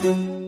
Hello,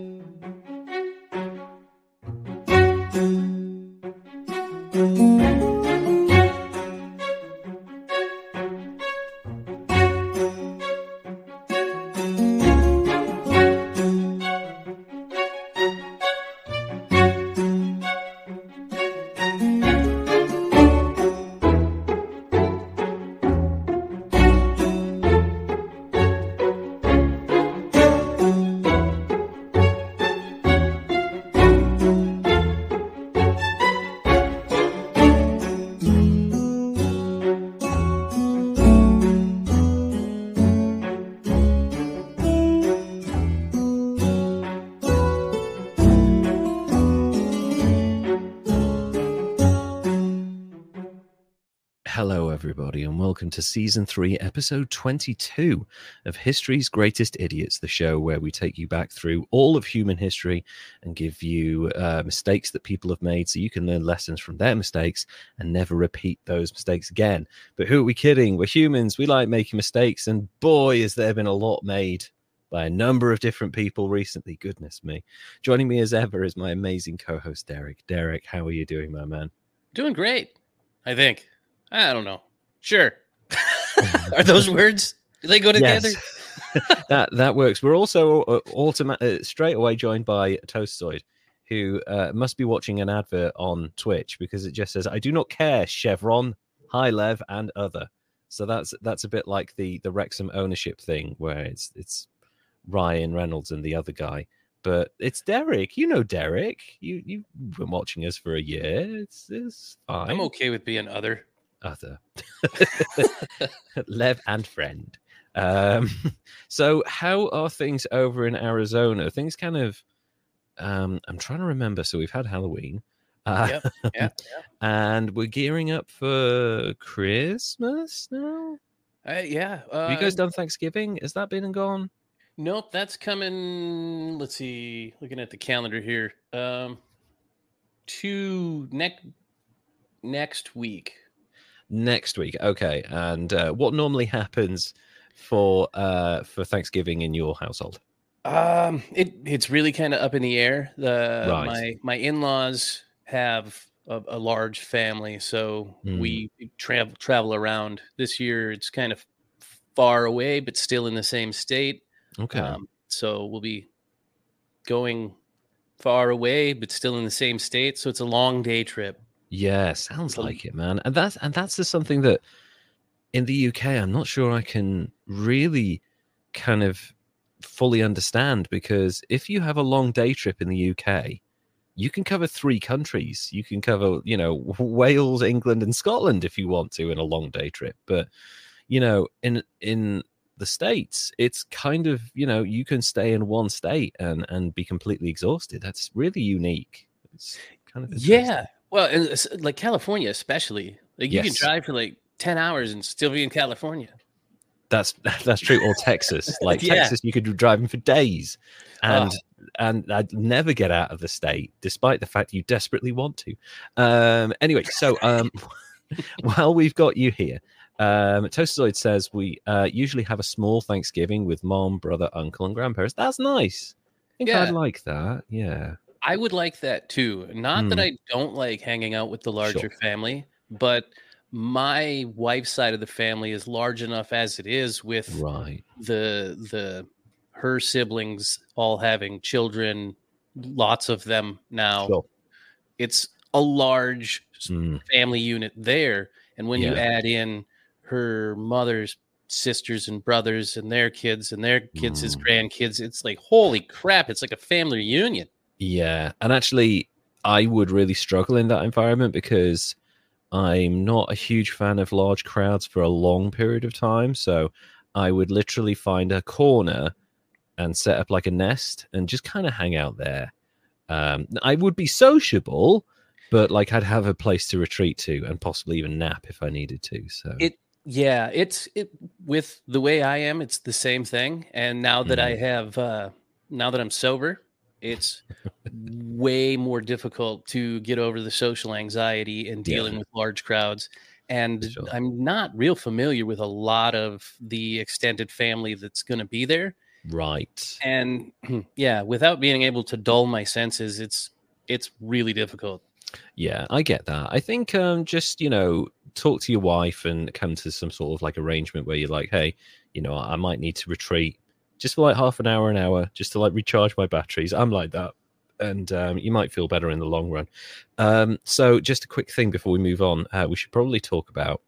welcome to season three, episode 22 of History's Greatest Idiots, the show where we take you back through all of human history and give you uh, mistakes that people have made so you can learn lessons from their mistakes and never repeat those mistakes again. But who are we kidding? We're humans. We like making mistakes, and boy, has there been a lot made by a number of different people recently. Goodness me. Joining me as ever is my amazing co host, Derek. Derek, how are you doing, my man? Doing great, I think. I don't know. Sure. Are those words? Do they go together? Yes. that that works. We're also uh, automa- uh, straight away joined by Toastoid, who uh, must be watching an advert on Twitch because it just says, "I do not care." Chevron, High Lev, and other. So that's that's a bit like the the Wrexham ownership thing, where it's it's Ryan Reynolds and the other guy, but it's Derek. You know Derek. You you've been watching us for a year. It's it's fine. I'm okay with being other. Other lev and friend um so how are things over in arizona things kind of um i'm trying to remember so we've had halloween uh, Yep, yeah, yeah. and we're gearing up for christmas now Uh, yeah. Uh, have you guys done thanksgiving has that been and gone Nope, that's coming. Let's see. Looking at the calendar here. Um, to next next week. Next week okay and uh, what normally happens for uh for thanksgiving in your household Um, it it's really kind of up in the air. The Right. my my in laws have a, a large family, so Mm. we travel travel around. This year, it's kind of far away, but still in the same state. okay Um, so we'll be going far away, but still in the same state. So it's a long day trip. Yeah, sounds like it, man. And that's and that's just something that in the UK I'm not sure I can really kind of fully understand because if you have a long day trip in the UK, you can cover three countries. You can cover, you know, Wales, England, and Scotland if you want to in a long day trip. But you know, in in the states, it's kind of you know you can stay in one state and and be completely exhausted. That's really unique. It's kind of. Yeah. Well, and like California, especially. Like you can drive for like 10 hours and still be in California. That's that's true. Or Texas, like Yeah. Texas, you could be driving for days, and Oh. and I'd never get out of the state, despite the fact you desperately want to. Um, anyway, so um, while we've got you here, um, Toastoid says we uh, usually have a small Thanksgiving with mom, brother, uncle, and grandparents. That's nice. I think I'd like that. Yeah. I would like that too. Not that Mm. I don't like hanging out with the larger Sure. family, but my wife's side of the family is large enough as it is with Right. the the her siblings all having children, lots of them now. Sure. It's a large Mm, family unit there. And when you add in her mother's sisters and brothers and their kids and their kids' his Mm. grandkids, it's like holy crap, it's like a family reunion. Yeah, and actually, I would really struggle in that environment because I'm not a huge fan of large crowds for a long period of time. So I would literally find a corner and set up like a nest and just kind of hang out there. Um, I would be sociable, but like I'd have a place to retreat to and possibly even nap if I needed to. So It yeah, it's it with the way I am, it's the same thing. And now that I have uh now that I'm sober, it's way more difficult to get over the social anxiety and Yeah. dealing with large crowds. And Sure. I'm not real familiar with a lot of the extended family that's going to be there. Right. And yeah, without being able to dull my senses, it's it's really difficult. Yeah, I get that. I think um, just you know talk to your wife and come to some sort of like arrangement where you're like, hey, you know, I might need to retreat just for like half an hour, an hour, just to like recharge my batteries. I'm like that, and um, you might feel better in the long run. Um, so, just a quick thing before we move on, uh, we should probably talk about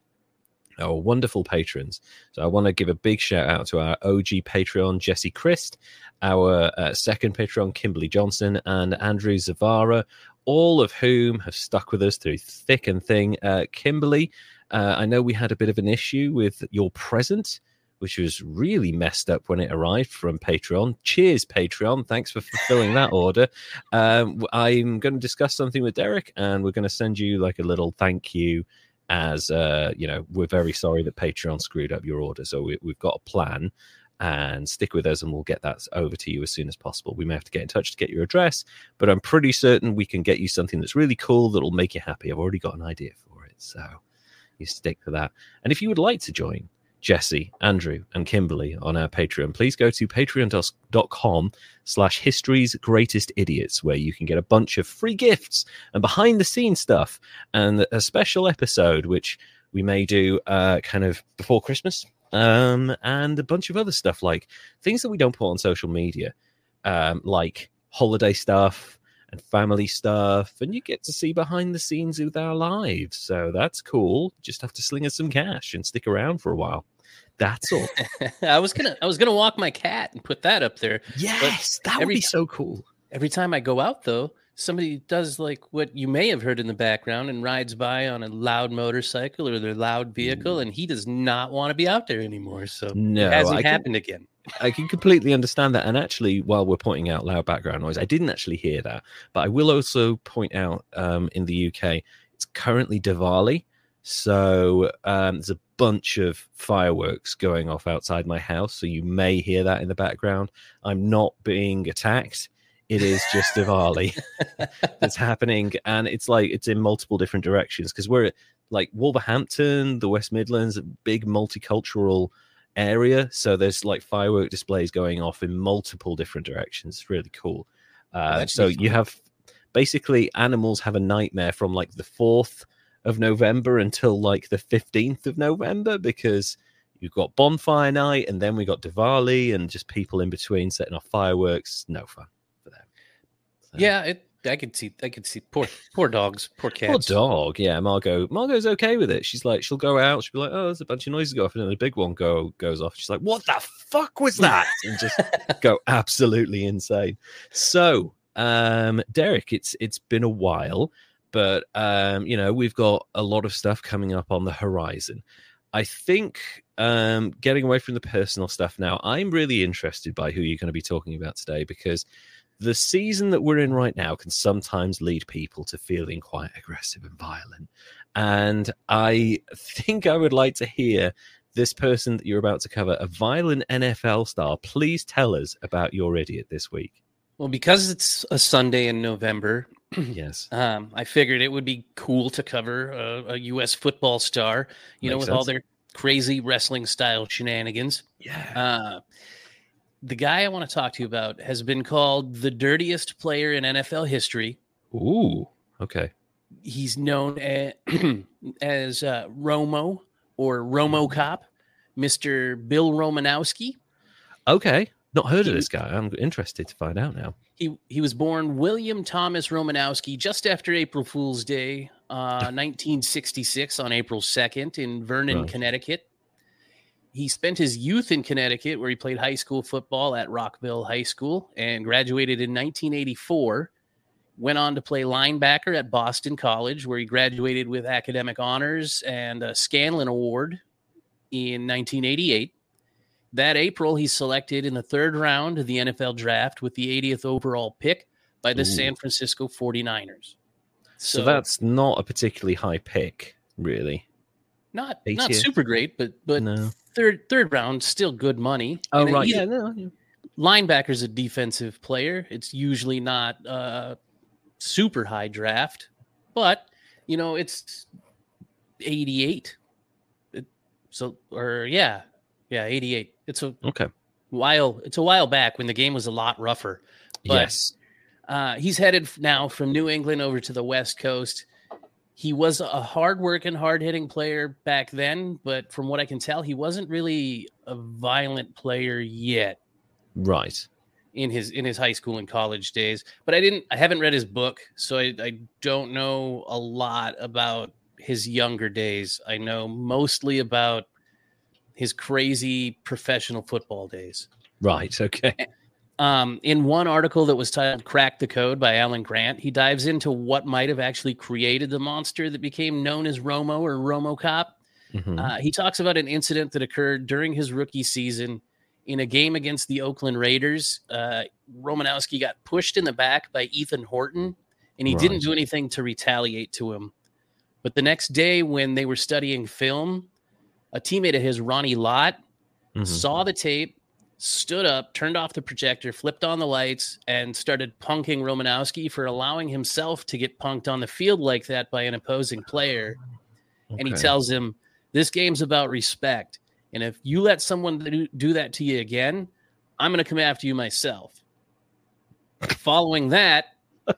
our wonderful patrons. So I want to give a big shout out to our OG Patreon, Jesse Christ, our uh, second Patreon, Kimberly Johnson, and Andrew Zavara, all of whom have stuck with us through thick and thin. Uh, Kimberly, uh, I know we had a bit of an issue with your present, which was really messed up when it arrived from Patreon. Cheers, Patreon. Thanks for fulfilling that order. Um, I'm going to discuss something with Derek, and we're going to send you like a little thank you as uh, you know, we're very sorry that Patreon screwed up your order. So we, we've got a plan and stick with us and we'll get that over to you as soon as possible. We may have to get in touch to get your address, but I'm pretty certain we can get you something that's really cool that'll make you happy. I've already got an idea for it. So you stick to that. And if you would like to join, Jesse, Andrew, and Kimberly on our Patreon, please go to patreon.com slash history's greatest idiots, where you can get a bunch of free gifts and behind the scenes stuff and a special episode, which we may do uh, kind of before Christmas, um, and a bunch of other stuff like things that we don't put on social media, um, like holiday stuff and family stuff, and you get to see behind the scenes of our lives. So that's cool. Just have to sling us some cash and stick around for a while. That's all. I was gonna I was gonna walk my cat and put that up there. Yes, that would be so cool. Every time I go out though, somebody does like what you may have heard in the background and rides by on a loud motorcycle or their loud vehicle, and he does not want to be out there anymore. So no, it hasn't I can- happened again. I can completely understand that. And actually, while we're pointing out loud background noise, I didn't actually hear that. But I will also point out um, in the UK, it's currently Diwali. So um, there's a bunch of fireworks going off outside my house. So you may hear that in the background. I'm not being attacked. It is just Diwali that's happening. And it's like it's in multiple different directions because we're at like Wolverhampton, the West Midlands, a big multicultural area. So there's like firework displays going off in multiple different directions. It's really cool. Uh, so you have basically animals have a nightmare from like the 4th of November until like the 15th of November because you've got bonfire night and then we got Diwali and just people in between setting off fireworks. No fun for them. So- Yeah, it. I could see. I could see. Poor, poor dogs. Poor cats. Poor dog, yeah. Margot, Margot's okay with it. She's like, she'll go out. She'll be like, "Oh, there's a bunch of noises go off," and then a big one go goes off. She's like, "What the fuck was that?" and just go absolutely insane. So, um, Derek, it's it's been a while, but um, you know, we've got a lot of stuff coming up on the horizon. I think um, getting away from the personal stuff now, I'm really interested by who you're going to be talking about today because the season that we're in right now can sometimes lead people to feeling quite aggressive and violent. And I think I would like to hear this person that you're about to cover, a violent NFL star. Please tell us about your idiot this week. Well, because it's a Sunday in November, Yes. um, I figured it would be cool to cover a, a U.S. football star. You know, Makes with all their crazy wrestling style shenanigans. Yeah. Uh, the guy I want to talk to you about has been called the dirtiest player in NFL history. Ooh. Okay. He's known a- as uh, Romo or Romo Cop, Mr. Bill Romanowski. Okay. Not heard of this guy. I'm interested to find out now. He he was born William Thomas Romanowski just after April Fool's Day, uh, 1966, on April 2nd in Vernon, Right. Connecticut. He spent his youth in Connecticut, where he played high school football at Rockville High School, and graduated in 1984. Went on to play linebacker at Boston College, where he graduated with academic honors and a Scanlan Award in 1988. That April, he's selected in the third round of the NFL draft with the 80th overall pick by the Ooh. San Francisco 49ers. So, that's not a particularly high pick, really. not not super great, but but no. third third round still good money. Oh, And right. Yeah. No. yeah. Linebacker's a defensive player. It's usually not uh super high draft, but you know it's 88. It, so or yeah, yeah, 88. It's a Okay. while it's a while back when the game was a lot rougher. But, yes. Uh, he's headed now from New England over to the West Coast. He was a hard-working, hard-hitting player back then, but from what I can tell, he wasn't really a violent player yet. Right. In his in his high school and college days, but I didn't. I haven't read his book, so I, I don't know a lot about his younger days. I know mostly about his crazy professional football days. Right. Okay. Um, in one article that was titled Crack the Code by Alan Grant, he dives into what might have actually created the monster that became known as Romo or Romocop. Mm-hmm. Uh, he talks about an incident that occurred during his rookie season in a game against the Oakland Raiders. Uh, Romanowski got pushed in the back by Ethan Horton, and he right. didn't do anything to retaliate to him. But the next day, when they were studying film, a teammate of his, Ronnie Lott, mm-hmm. saw the tape stood up, turned off the projector, flipped on the lights, and started punking Romanowski for allowing himself to get punked on the field like that by an opposing player. Okay. And he tells him, This game's about respect. And if you let someone do that to you again, I'm going to come after you myself. Following that,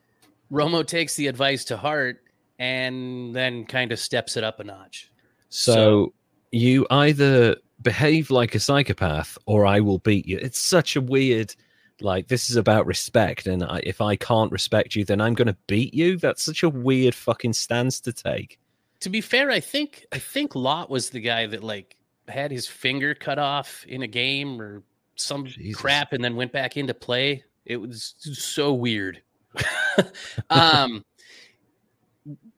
Romo takes the advice to heart and then kind of steps it up a notch. So, so you either behave like a psychopath or I will beat you. It's such a weird like this is about respect and I, if I can't respect you then I'm going to beat you. That's such a weird fucking stance to take. To be fair, I think I think Lott was the guy that like had his finger cut off in a game or some Jesus. crap and then went back into play. It was so weird. um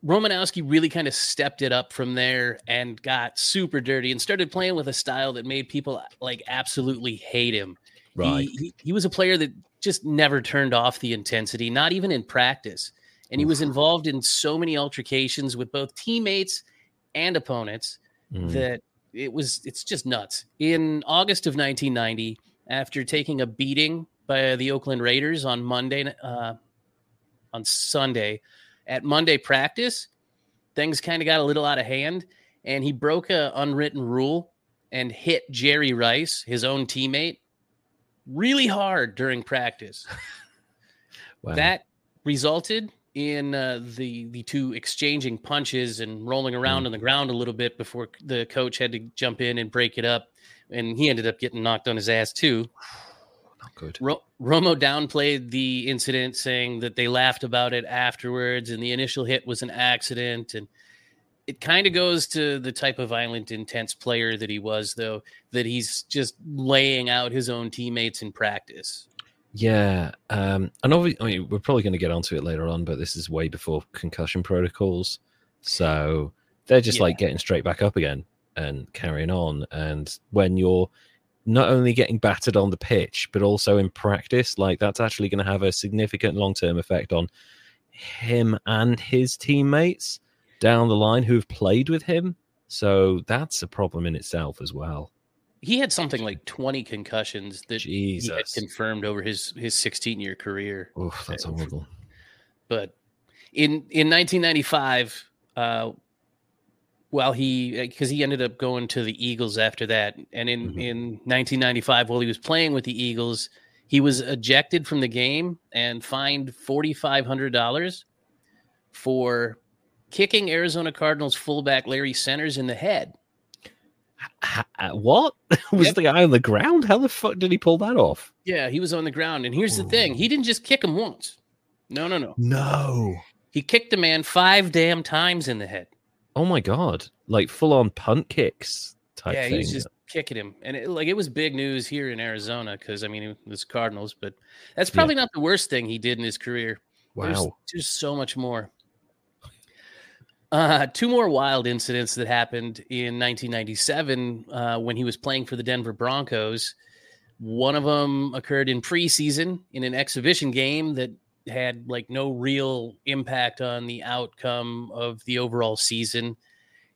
Romanowski really kind of stepped it up from there and got super dirty and started playing with a style that made people like absolutely hate him. Right. He, he, he was a player that just never turned off the intensity, not even in practice. And he was involved in so many altercations with both teammates and opponents mm. that it was it's just nuts. In August of 1990, after taking a beating by the Oakland Raiders on Monday uh, on Sunday, at Monday practice, things kind of got a little out of hand, and he broke a unwritten rule and hit Jerry Rice, his own teammate, really hard during practice. wow. That resulted in uh, the the two exchanging punches and rolling around mm. on the ground a little bit before the coach had to jump in and break it up, and he ended up getting knocked on his ass too. Good. Ro- Romo downplayed the incident, saying that they laughed about it afterwards, and the initial hit was an accident. And it kind of goes to the type of violent, intense player that he was, though, that he's just laying out his own teammates in practice. Yeah, um, and obviously, I mean, we're probably going to get onto it later on, but this is way before concussion protocols, so they're just yeah. like getting straight back up again and carrying on. And when you're not only getting battered on the pitch, but also in practice. Like that's actually going to have a significant long term effect on him and his teammates down the line who've played with him. So that's a problem in itself as well. He had something like 20 concussions that Jesus. he had confirmed over his his 16 year career. Oh, that's horrible. But in in 1995, uh, well he because he ended up going to the eagles after that and in mm-hmm. in 1995 while he was playing with the eagles he was ejected from the game and fined $4500 for kicking arizona cardinals fullback larry centers in the head. Uh, what? Was yep. the guy on the ground? How the fuck did he pull that off? Yeah he was on the ground and here's Ooh. the thing he didn't just kick him once. No no no. No. He kicked a man five damn times in the head Oh my god! Like full on punt kicks type. Yeah, thing. he's just kicking him, and it, like it was big news here in Arizona because I mean it was Cardinals, but that's probably yeah. not the worst thing he did in his career. Wow, there's, there's so much more. Uh, two more wild incidents that happened in 1997 uh, when he was playing for the Denver Broncos. One of them occurred in preseason in an exhibition game that had like no real impact on the outcome of the overall season.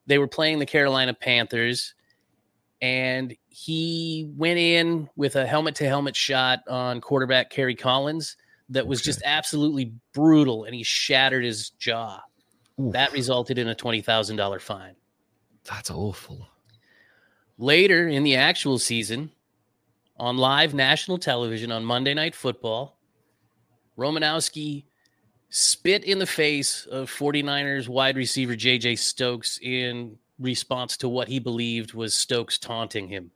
They were playing the Carolina Panthers, and he went in with a helmet to helmet shot on quarterback Kerry Collins that was okay. just absolutely brutal, and he shattered his jaw. Oof. That resulted in a $20,000 fine. That's awful. Later in the actual season, on live national television on Monday Night Football. Romanowski spit in the face of 49ers wide receiver JJ Stokes in response to what he believed was Stokes taunting him.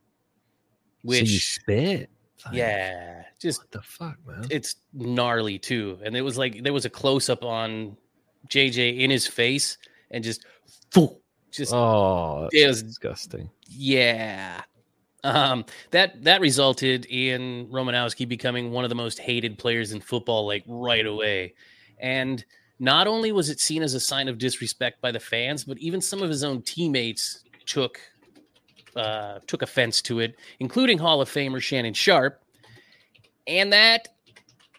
so you Which, spit? Like, yeah, just What the fuck, man? it's gnarly too. And it was like there was a close up on JJ in his face and just, just oh, it was- disgusting. yeah. Um, that that resulted in Romanowski becoming one of the most hated players in football, like right away. And not only was it seen as a sign of disrespect by the fans, but even some of his own teammates took uh, took offense to it, including Hall of Famer Shannon Sharpe. And that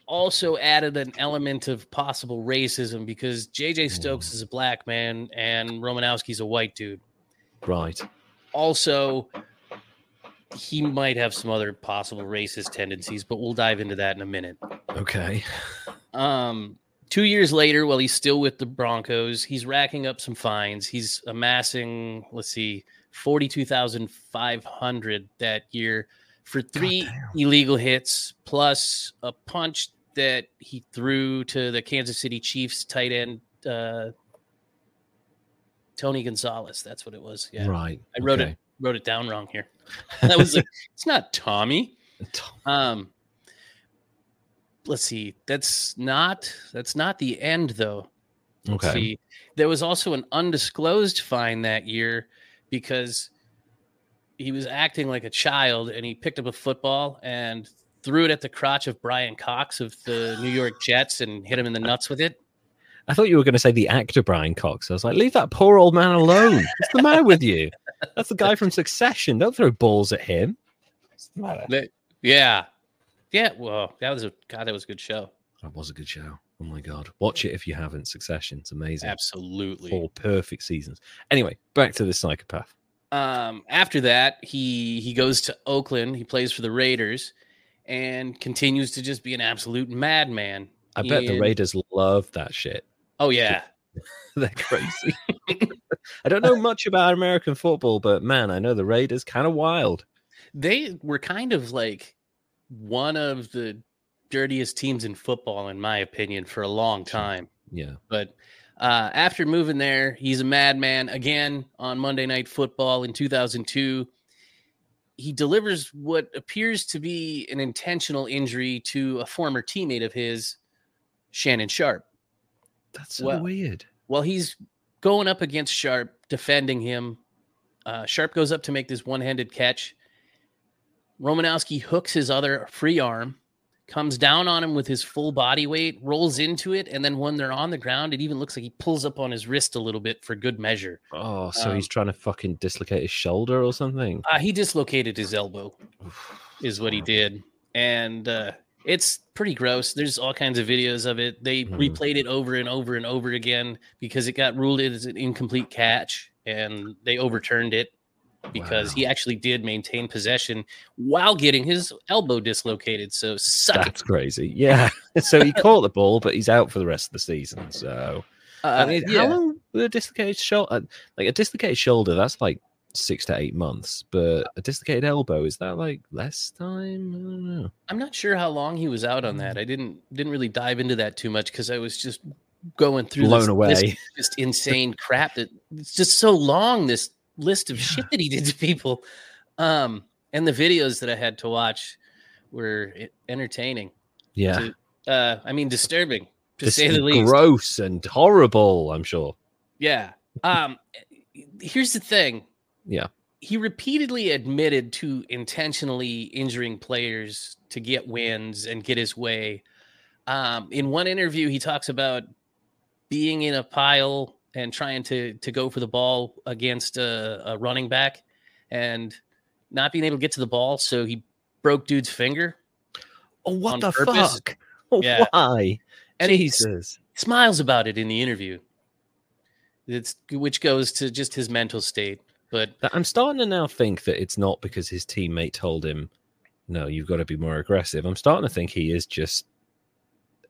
also added an element of possible racism because JJ Stokes is a black man and Romanowski's a white dude Right. also he might have some other possible racist tendencies but we'll dive into that in a minute Okay. um two years later while he's still with the broncos he's racking up some fines he's amassing let's see 42500 that year for three illegal hits plus a punch that he threw to the kansas city chiefs tight end uh tony gonzalez that's what it was yeah Right. I wrote okay. it wrote it down wrong here. That was like it's not Tommy. Um let's see. That's not that's not the end though. Let's Okay. see. There was also an undisclosed fine that year because he was acting like a child and he picked up a football and threw it at the crotch of Brian Cox of the New York Jets and hit him in the nuts with it. I thought you were going to say the actor Brian Cox. I was like, leave that poor old man alone. What's the matter with you? That's the guy from Succession. Don't throw balls at him. What's the matter? Yeah. Yeah, well, that was a god, that was a good show. That was a good show. Oh my god, watch it if you haven't. Succession. It's amazing. Absolutely. Four perfect seasons. Anyway, back to the psychopath. um, after that, he he goes to Oakland. He plays for the Raiders, and continues to just be an absolute madman. I bet the Raiders love that shit. Oh yeah, They're crazy. I don't know much about American football, but man, I know the Raiders kind of wild. they were kind of like one of the dirtiest teams in football, in my opinion, for a long time. Yeah. But uh, after moving there, he's a madman again on Monday Night Football in 2002. He delivers what appears to be an intentional injury to a former teammate of his, Shannon Sharpe. That's so Well- weird. While he's going up against Sharpe, defending him, uh, Sharpe goes up to make this one handed catch. Romanowski hooks his other free arm, comes down on him with his full body weight, rolls into it, and then when they're on the ground, it even looks like he pulls up on his wrist a little bit for good measure. Oh, so Um, he's trying to fucking dislocate his shoulder or something. Uh, he dislocated his elbow, is what he did. And uh, it's pretty gross. There's all kinds of videos of it. They Mhm. replayed it over and over and over again because it got ruled as an incomplete catch and they overturned it because Wow. he actually did maintain possession while getting his elbow dislocated. So suck it. That's crazy. Yeah. so he caught the ball, but he's out for the rest of the season. So Uh, I mean, yeah. how long with a dislocated shoulder? Like a dislocated shoulder, that's like six to eight months. But a dislocated elbow is that like less time? I don't know. I'm not sure how long he was out on that. I didn't didn't really dive into that too much because I was just going through Blown this away. of just insane crap that it's just so long. This list of shit that he did to people, um, and the videos that I had to watch were entertaining. Yeah. To- Uh, I mean, disturbing to This say the least. gross and horrible, I'm sure. Yeah. Um, here's the thing. Yeah. He repeatedly admitted to intentionally injuring players to get wins and get his way. Um, in one interview, he talks about being in a pile and trying to to go for the ball against a, a running back and not being able to get to the ball, so he broke dude's finger. Oh, what the purpose? fuck? Oh, Yeah. Why? And he Jesus. smiles about it in the interview. It's which goes to just his mental state. But But I'm starting to now think that it's not because his teammate told him, no, you've got to be more aggressive. I'm starting to think he is just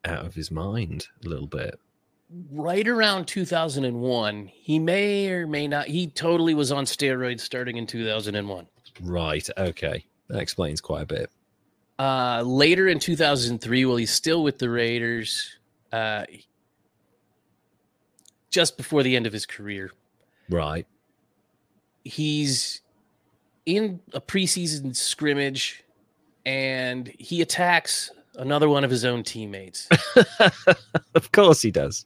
out of his mind a little bit. right around 2001, he may or may not. He totally was on steroids starting in 2001. Right. Okay. That explains quite a bit. Uh, later in 2003, while he's still with the Raiders, uh, just before the end of his career, Right. He's in a preseason scrimmage and he attacks another one of his own teammates. of course he does.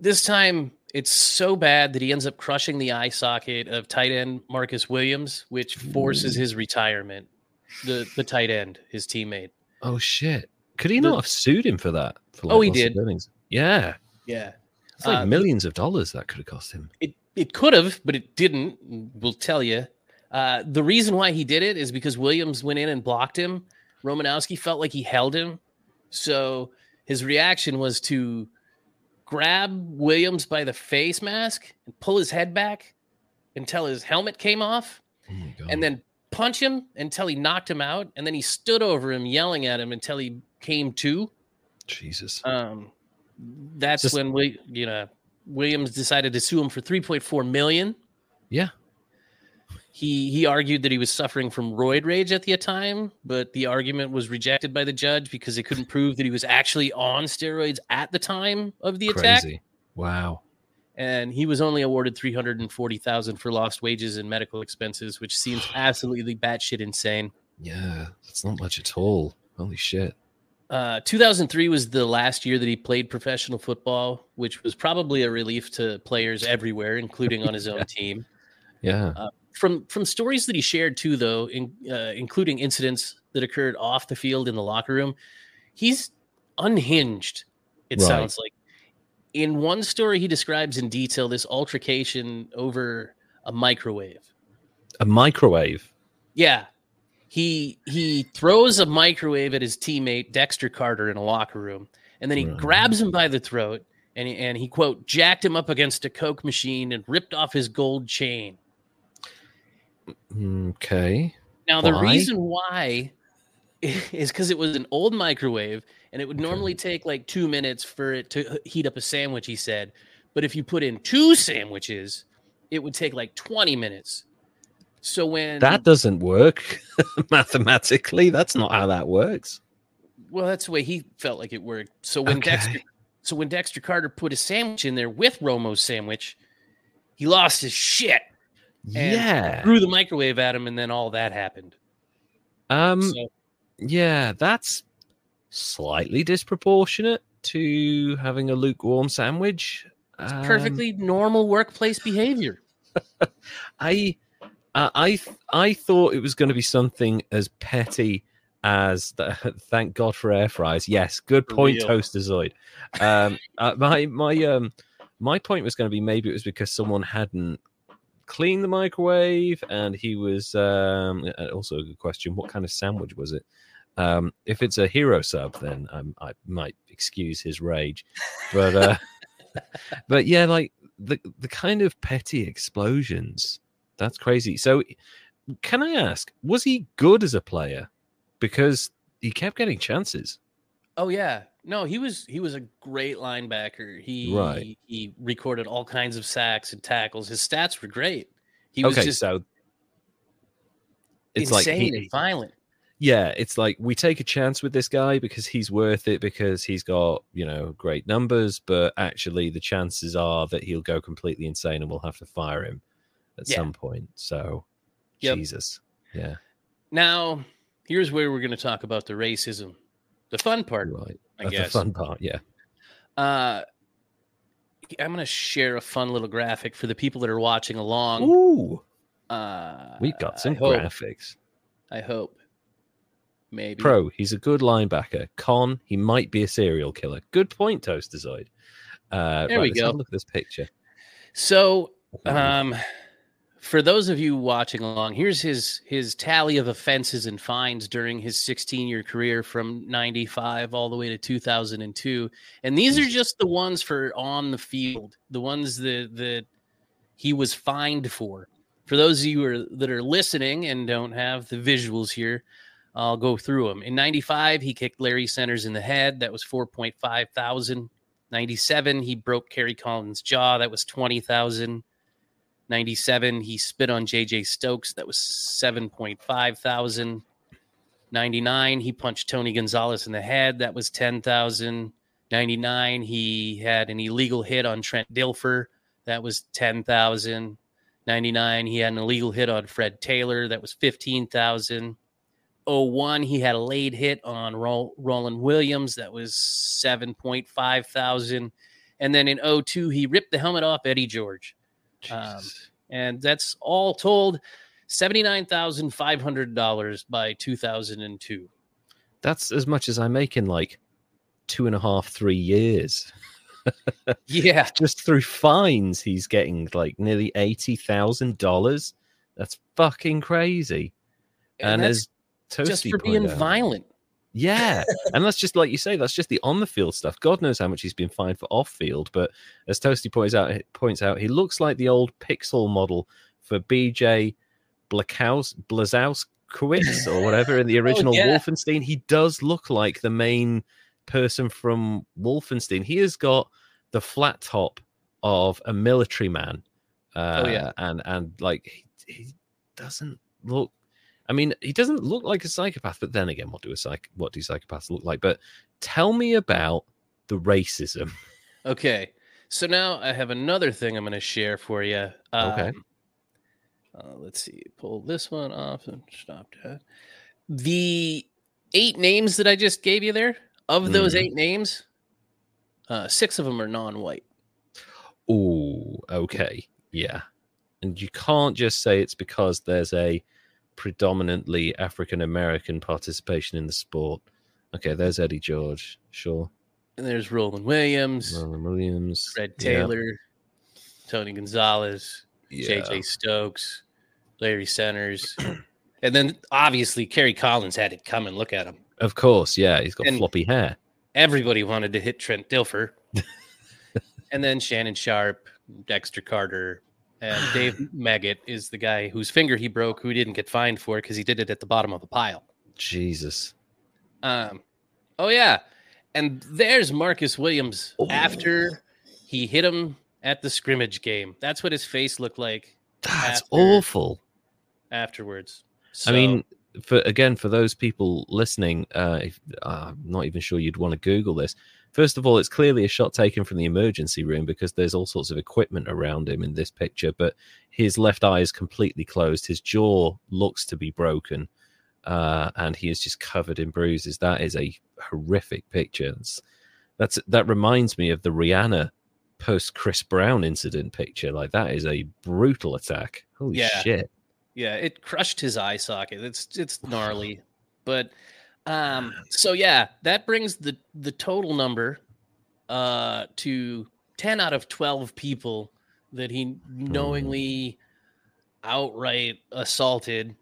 this time it's so bad that he ends up crushing the eye socket of tight end Marcus Williams, which forces his retirement. The the tight end, his teammate. Oh shit! Could he The- not have sued him for that? For Oh, he did. earnings? Yeah, Yeah. it's like Uh, millions of dollars that could have cost him. It it could have, but it didn't. We'll tell you. Uh, the reason why he did it is because Williams went in and blocked him. Romanowski felt like he held him, so his reaction was to grab Williams by the face mask and pull his head back until his helmet came off, Oh and then punch him until he knocked him out, and then he stood over him yelling at him until he came to. Jesus. Um, that's Just- when we, you know, Williams decided to sue him for 3.4 million. Yeah. He he argued that he was suffering from roid rage at the time, but the argument was rejected by the judge because they couldn't prove that he was actually on steroids at the time of the attack. Crazy. Wow. And he was only awarded 340,000 for lost wages and medical expenses, which seems absolutely batshit insane. Yeah, that's not much at all. Holy shit. Uh, 2003 was the last year that he played professional football, which was probably a relief to players everywhere, including on his own team. Yeah. From from stories that he shared too, though, in, uh, including incidents that occurred off the field in the locker room, he's unhinged. It Right. sounds like. In one story, he describes in detail this altercation over a microwave. A microwave. Yeah. He he throws a microwave at his teammate Dexter Carter in a locker room, and then he Right. grabs him by the throat and he, and he quote jacked him up against a coke machine and ripped off his gold chain. Okay. Now the Why? reason why is because it was an old microwave and it would normally take like two minutes for it to heat up a sandwich. He said, but if you put in two sandwiches, it would take like twenty minutes. So when That doesn't work mathematically. That's not how that works. Well, that's the way he felt like it worked. So when Dexter, so when Dexter Carter put a sandwich in there with Romo's sandwich, he lost his shit, And yeah. threw the microwave at him, and then all that happened. Um. So, Yeah, that's slightly disproportionate to having a lukewarm sandwich. Um, perfectly normal workplace behavior. I, uh, I, th- I thought it was going to be something as petty as the, thank God for air fryers. Yes, good For point, real. Toaster Zoid. Um, uh, my my um my point was going to be maybe it was because someone hadn't cleaned the microwave and he was um also a good question. What kind of sandwich was it? Um, if it's a hero sub, then um, I might excuse his rage, but uh, but yeah, like the the kind of petty explosions. That's crazy. So, can I ask, was he good as a player? Because he kept getting chances. Oh yeah, no, he was he was a great linebacker. He Right. he recorded all kinds of sacks and tackles. His stats were great. He was okay, just so it's like insane he- and violent. yeah, it's like we take a chance with this guy because he's worth it because he's got you know great numbers, but actually the chances are that he'll go completely insane and we'll have to fire him at Yeah. some point. So, Yep. Jesus, yeah, Now, here's where we're going to talk about the racism, the fun part. right. I That's guess. the fun part. Yeah. Uh, I'm going to share a fun little graphic for the people that are watching along. Ooh, Uh, we've got some I hope, graphics. I hope. Maybe. Pro, he's a good linebacker. Con, he might be a serial killer. Good point, Toasterzoid. Uh, There right, we let's have a go. Look at this picture. So, um, for those of you watching along, here's his his tally of offenses and fines during his 16 year career from 95 all the way to 2002. And these are just the ones for on the field, the ones that that he was fined for. For those of you are, that are listening and don't have the visuals here, I'll go through them. In 95, he kicked Larry Centers in the head. That was 4.5 thousand. 97, he broke Kerry Collins' jaw. That was 20,000. 97, he spit on JJ Stokes. That was 7.5 thousand. 99, he punched Tony Gonzalez in the head. That was 10,000. 99, he had an illegal hit on Trent Dilfer. That was 10,000. 99, he had an illegal hit on Fred Taylor. That was 15,000. 01, he had a late hit on Roland Williams. That was 7.5 thousand. And then in 02, he ripped the helmet off Eddie George. Um, and that's all told $79,500 by 2002. That's as much as I make in like two and a half, three years. yeah. Just through fines, he's getting like nearly $80,000. That's fucking crazy. And, and as Toasty just for being out, violent. Yeah. and that's just like you say, that's just the on the field stuff. God knows how much he's been fined for off field. But as Toasty points out, points out, he looks like the old Pixel model for BJ Blakaus, Blazowskowitz or whatever in the oh, original oh, yeah. Wolfenstein. He does look like the main person from Wolfenstein. He has got the flat top of a military man. Uh, oh yeah, and and like he, he doesn't look. I mean, he doesn't look like a psychopath. But then again, what do a psych? What do psychopaths look like? But tell me about the racism. Okay, so now I have another thing I'm going to share for you. Um, okay. Uh, let's see. Pull this one off and stop that. The eight names that I just gave you there. Of those mm. eight names, uh, six of them are non-white. Oh, okay, yeah. And you can't just say it's because there's a predominantly African American participation in the sport. Okay, there's Eddie George, sure. And there's Roland Williams, Roland Williams, Fred Taylor, yeah. Tony Gonzalez, yeah. JJ Stokes, Larry Centers. and then obviously Kerry Collins had it coming. Look at him. Of course, yeah, he's got and floppy hair. Everybody wanted to hit Trent Dilfer. and then Shannon Sharpe, Dexter Carter, and Dave Meggett is the guy whose finger he broke, who didn't get fined for it because he did it at the bottom of a pile. Jesus. Um, oh yeah, and there's Marcus Williams oh. after he hit him at the scrimmage game. That's what his face looked like. That's after, awful. Afterwards, so, I mean, for again for those people listening, uh, if, uh, I'm not even sure you'd want to Google this. First of all, it's clearly a shot taken from the emergency room because there's all sorts of equipment around him in this picture. But his left eye is completely closed. His jaw looks to be broken, uh, and he is just covered in bruises. That is a horrific picture. It's, that's that reminds me of the Rihanna post Chris Brown incident picture. Like that is a brutal attack. Holy yeah. shit! Yeah, it crushed his eye socket. It's it's gnarly, but um, so yeah, that brings the the total number uh to ten out of twelve people that he knowingly outright assaulted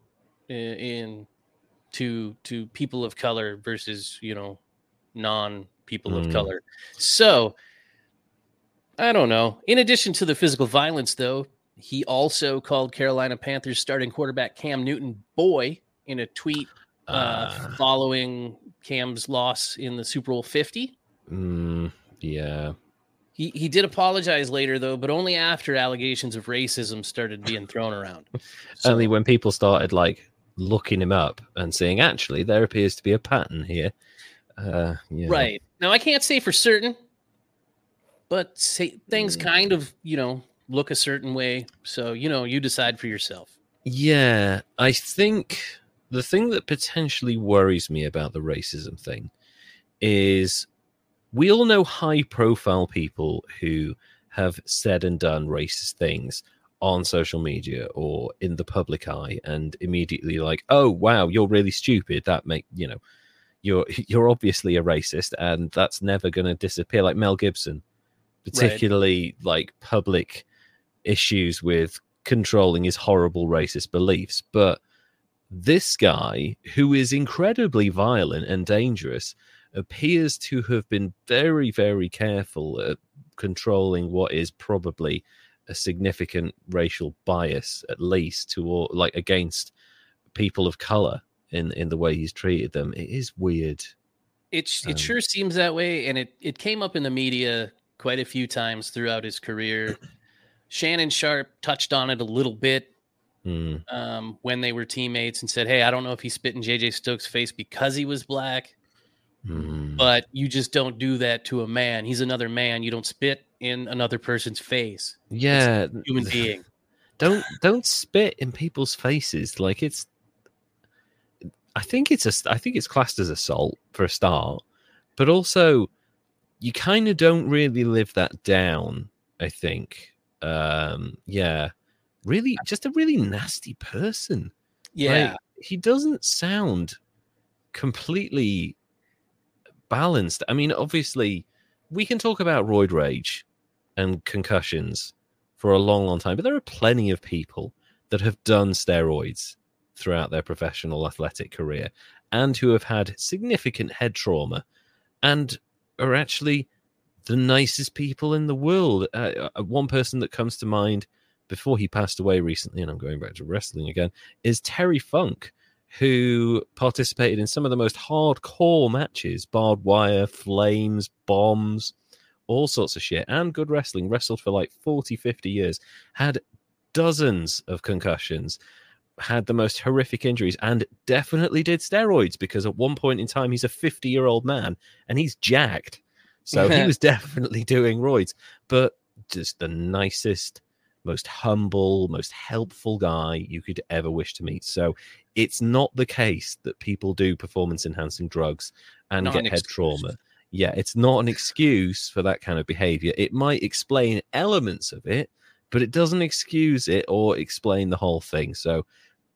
in, in to to people of color versus you know non people mm. of color. So I don't know. In addition to the physical violence, though, he also called Carolina Panthers starting quarterback Cam Newton boy in a tweet uh, uh, following Cam's loss in the Super Bowl 50. Mm, yeah. He, he did apologize later, though, but only after allegations of racism started being thrown around. So, only when people started like looking him up and saying, actually, there appears to be a pattern here. Uh, yeah. Right. Now, I can't say for certain, but say, things mm. kind of, you know, look a certain way. So, you know, you decide for yourself. Yeah, I think the thing that potentially worries me about the racism thing is we all know high profile people who have said and done racist things on social media or in the public eye and immediately like oh wow you're really stupid that make you know you're you're obviously a racist and that's never going to disappear like Mel Gibson particularly right. like public issues with controlling his horrible racist beliefs. But this guy, who is incredibly violent and dangerous, appears to have been very, very careful at controlling what is probably a significant racial bias, at least to all, like against people of color in in the way he's treated them. It is weird. It it um, sure seems that way, and it it came up in the media quite a few times throughout his career. Shannon Sharpe touched on it a little bit Mm. um, when they were teammates and said, "Hey, I don't know if he spit in JJ Stokes' face because he was black, Mm. but you just don't do that to a man. He's another man. You don't spit in another person's face. yeah, Human being." don't don't spit in people's faces like it's i think it's a i think it's classed as assault for a start but also you kind of don't really live that down i think um yeah really just a really nasty person Yeah, Like, he doesn't sound completely balanced. I mean, obviously, we can talk about roid rage and concussions for a long, long time, but there are plenty of people that have done steroids throughout their professional athletic career and who have had significant head trauma and are actually the nicest people in the world. Uh, uh, one person that comes to mind before he passed away recently, and I'm going back to wrestling again, is Terry Funk, who participated in some of the most hardcore matches barbed wire, flames, bombs, all sorts of shit, and good wrestling. Wrestled for like 40, 50 years, had dozens of concussions, had the most horrific injuries, and definitely did steroids because at one point in time, he's a 50 year old man and he's jacked. So he was definitely doing roids, but just the nicest, most humble, most helpful guy you could ever wish to meet. So it's not the case that people do performance enhancing drugs and Not get an head excuse. trauma. Yeah, it's not an excuse for that kind of behavior. It might explain elements of it, but it doesn't excuse it or explain the whole thing. So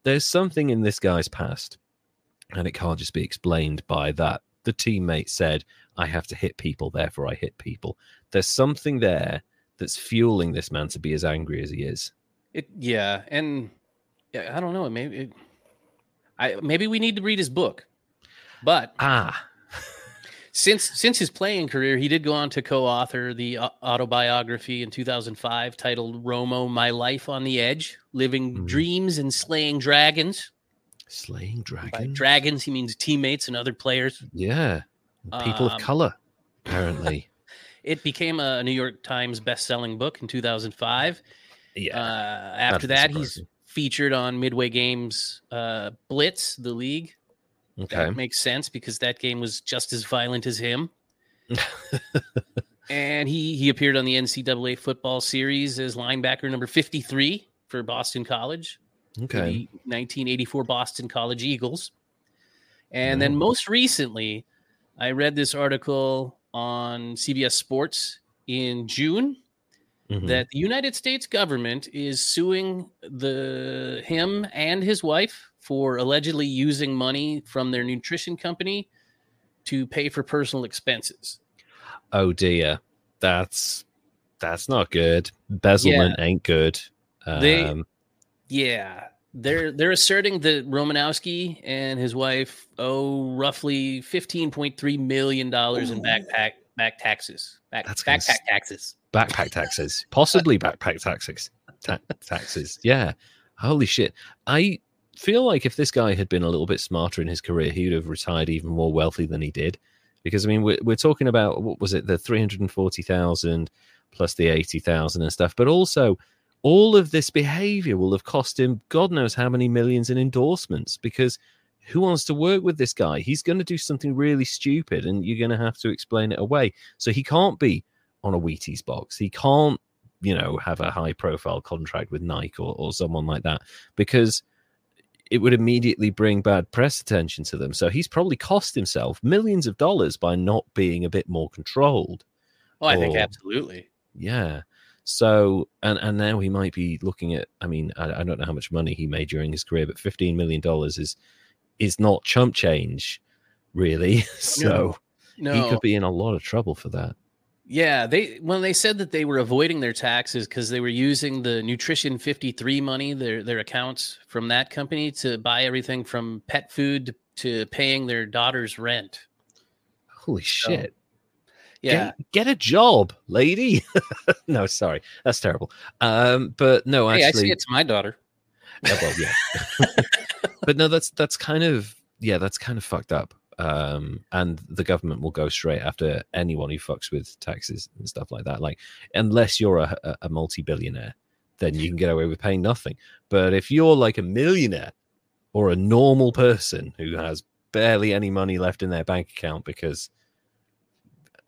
there's something in this guy's past, and it can't just be explained by that. The teammate said, I have to hit people, therefore I hit people. There's something there that's fueling this man to be as angry as he is. It yeah, and yeah, I don't know. Maybe it, I maybe we need to read his book. But Ah, since since his playing career, he did go on to co-author the autobiography in 2005 titled "Romo: My Life on the Edge: Living Mhm. Dreams and Slaying Dragons." slaying By dragon. dragons, he means teammates and other players. yeah, people Um, of color, apparently. It became a New York Times best-selling book in 2005. yeah, Uh, after that, he's featured on Midway Games uh, Blitz, the league. okay. That makes sense because that game was just as violent as him. and he he appeared on the NCAA football series as linebacker number 53 for Boston College, okay. the 1984 Boston College Eagles. And then most recently, I read this article on CBS Sports in June Mhm. that the United States government is suing the him and his wife for allegedly using money from their nutrition company to pay for personal expenses. Oh dear, that's that's not good. Embezzlement ain't good. They- Um, Yeah, they're they're asserting that Romanowski and his wife owe roughly fifteen point three million dollars in backpack back taxes. Back, That's backpack taxes. backpack taxes, possibly backpack taxes. Ta- taxes, yeah. Holy shit! I feel like if this guy had been a little bit smarter in his career, he would have retired even more wealthy than he did. Because I mean, we're we're talking about what was it, the three hundred and forty thousand plus the eighty thousand and stuff, but also all of this behavior will have cost him God knows how many millions in endorsements. Because who wants to work with this guy? He's going to do something really stupid, and you're going to have to explain it away. So he can't be on a Wheaties box. He can't, you know, have a high profile contract with Nike or, or someone like that because it would immediately bring bad press attention to them. So he's probably cost himself millions of dollars by not being a bit more controlled. Oh, I think absolutely. Yeah. So and and now he might be looking at. I mean, I, I don't know how much money he made during his career, but fifteen million dollars is is not chump change, really. So No, he could be in a lot of trouble for that. Yeah, they when they said that they were avoiding their taxes because they were using the Nutrition 53 money, their their accounts from that company to buy everything from pet food to paying their daughter's rent. Holy shit! Yeah, Get, get a job, lady. no, sorry, that's terrible. Um, but no, hey, I actually, see it's my daughter. Yeah, well, yeah. but no, that's that's kind of yeah, that's kind of fucked up. Um, and the government will go straight after anyone who fucks with taxes and stuff like that. Like, unless you're a, a, a multi-billionaire, then you can get away with paying nothing. But if you're like a millionaire or a normal person who has barely any money left in their bank account because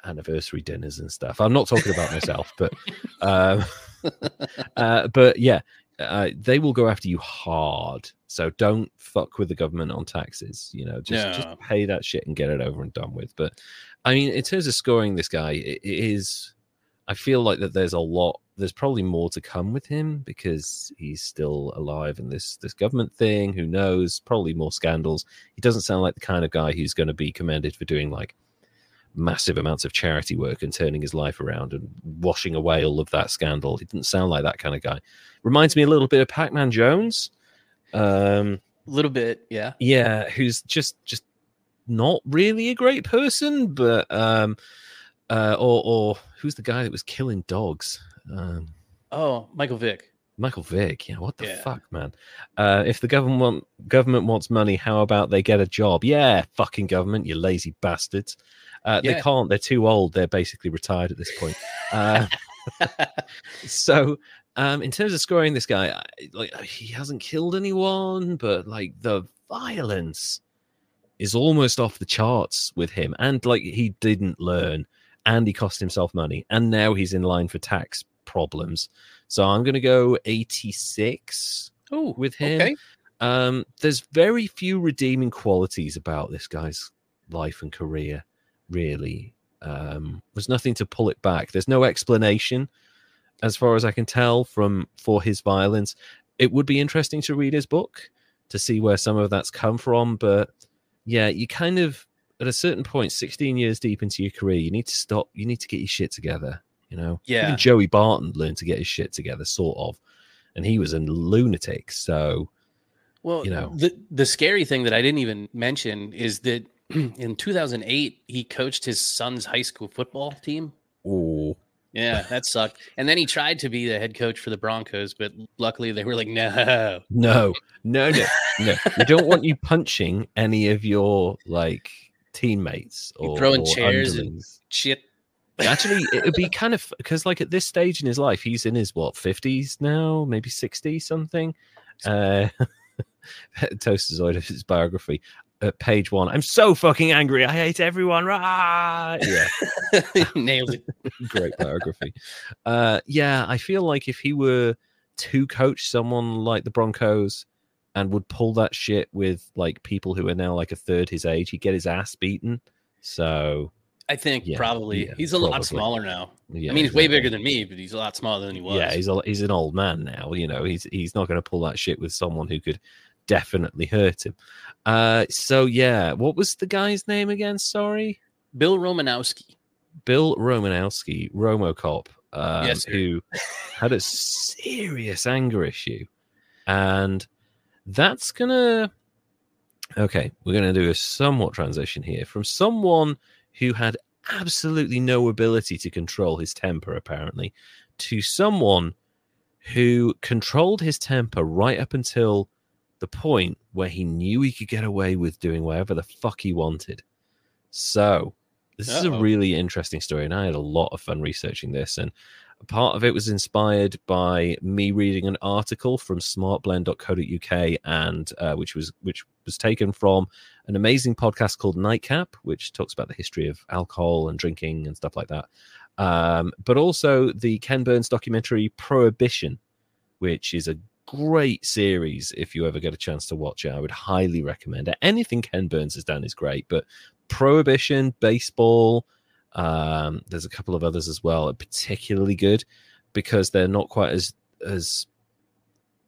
anniversary dinners and stuff. I'm not talking about myself, but um, uh, but yeah, uh, they will go after you hard. So don't fuck with the government on taxes. You know, just No. just pay that shit and get it over and done with. But I mean, in terms of scoring this guy, it, it is. I feel like that there's a lot. There's probably more to come with him because he's still alive in this this government thing. Who knows? Probably more scandals. He doesn't sound like the kind of guy who's going to be commended for doing like massive amounts of charity work and turning his life around and washing away all of that scandal. He didn't sound like that kind of guy. Reminds me a little bit of Pac-Man Jones. Um, A little bit, yeah. yeah, who's just just not really a great person, but um, uh, or or who's the guy that was killing dogs? Um, Oh, Michael Vick. Michael Vick. Yeah, what the Yeah. fuck, man? Uh, if the government want, government wants money, how about they get a job? Yeah, fucking government, you lazy bastards. Uh, They can't. They're too old. They're basically retired at this point. Uh, so, um, in terms of scoring this guy, like he hasn't killed anyone, but like the violence is almost off the charts with him, and like he didn't learn, and he cost himself money, and now he's in line for tax problems. So I'm going to go 86 Oh, with him. Okay. Um, there's very few redeeming qualities about this guy's life and career, really. Um, there's nothing to pull it back. There's no explanation, as far as I can tell, from for his violence. It would be interesting to read his book to see where some of that's come from, but yeah, you kind of at a certain point, 16 years deep into your career, you need to stop. You need to get your shit together. You know, Yeah. Even Joey Barton learned to get his shit together, sort of, and he was a lunatic. So Well, you know. the the scary thing that I didn't even mention is that in 2008 he coached his son's high school football team. Ooh. Yeah, that sucked. And then he tried to be the head coach for the Broncos, but luckily they were like, "No." No, no, no, no. We don't want you punching any of your like teammates or throwing or chairs and- Shit. Actually, it would be kind of because, like, at this stage in his life, he's in his what fifties now, maybe sixty something. Uh, Toasterzoid of his biography at page one. I'm so fucking angry. I hate everyone. Right? Yeah, Nailed it. great biography. Uh, yeah, I feel like if he were to coach someone like the Broncos and would pull that shit with like people who are now like a third his age, he'd get his ass beaten. So I think Yeah, probably yeah, he's a lot smaller now. yeah, I mean, he's way bigger than me, but he's a lot smaller than he was. Yeah, he's a, he's an old man now. You know, he's he's not going to pull that shit with someone who could definitely hurt him. Uh, so yeah, what was the guy's name again? Sorry, Bill Romanowski. Bill Romanowski, RomoCop, um, Yes, who had a serious anger issue, and that's gonna. Okay, we're gonna do a somewhat transition here from someone who had absolutely no ability to control his temper, apparently, to someone who controlled his temper right up until the point where he knew he could get away with doing whatever the fuck he wanted. So, this is a really interesting story, and I had a lot of fun researching this. And part of it was inspired by me reading an article from smartblend.co.uk, and uh, which was which was taken from an amazing podcast called Nightcap, which talks about the history of alcohol and drinking and stuff like that. Um, but also the Ken Burns documentary Prohibition, which is a great series if you ever get a chance to watch it. I would highly recommend it. Anything Ken Burns has done is great, but Prohibition, baseball, um, there's a couple of others as well, are particularly good because they're not quite as as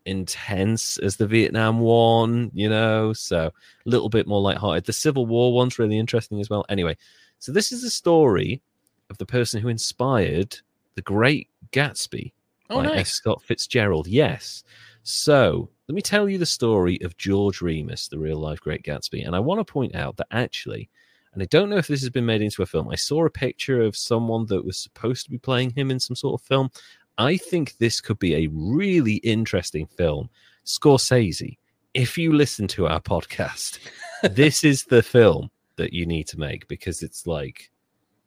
intense as the Vietnam one, you know, so a little bit more lighthearted. The Civil War one's really interesting as well. Anyway, so this is the story of the person who inspired the Great Gatsby Oh, by F. nice. Scott Fitzgerald. Yes. So let me tell you the story of George Remus, the real life Great Gatsby. And I want to point out that actually, and I don't know if this has been made into a film, I saw a picture of someone that was supposed to be playing him in some sort of film. I think this could be a really interesting film. Scorsese, if you listen to our podcast, this is the film that you need to make because it's like,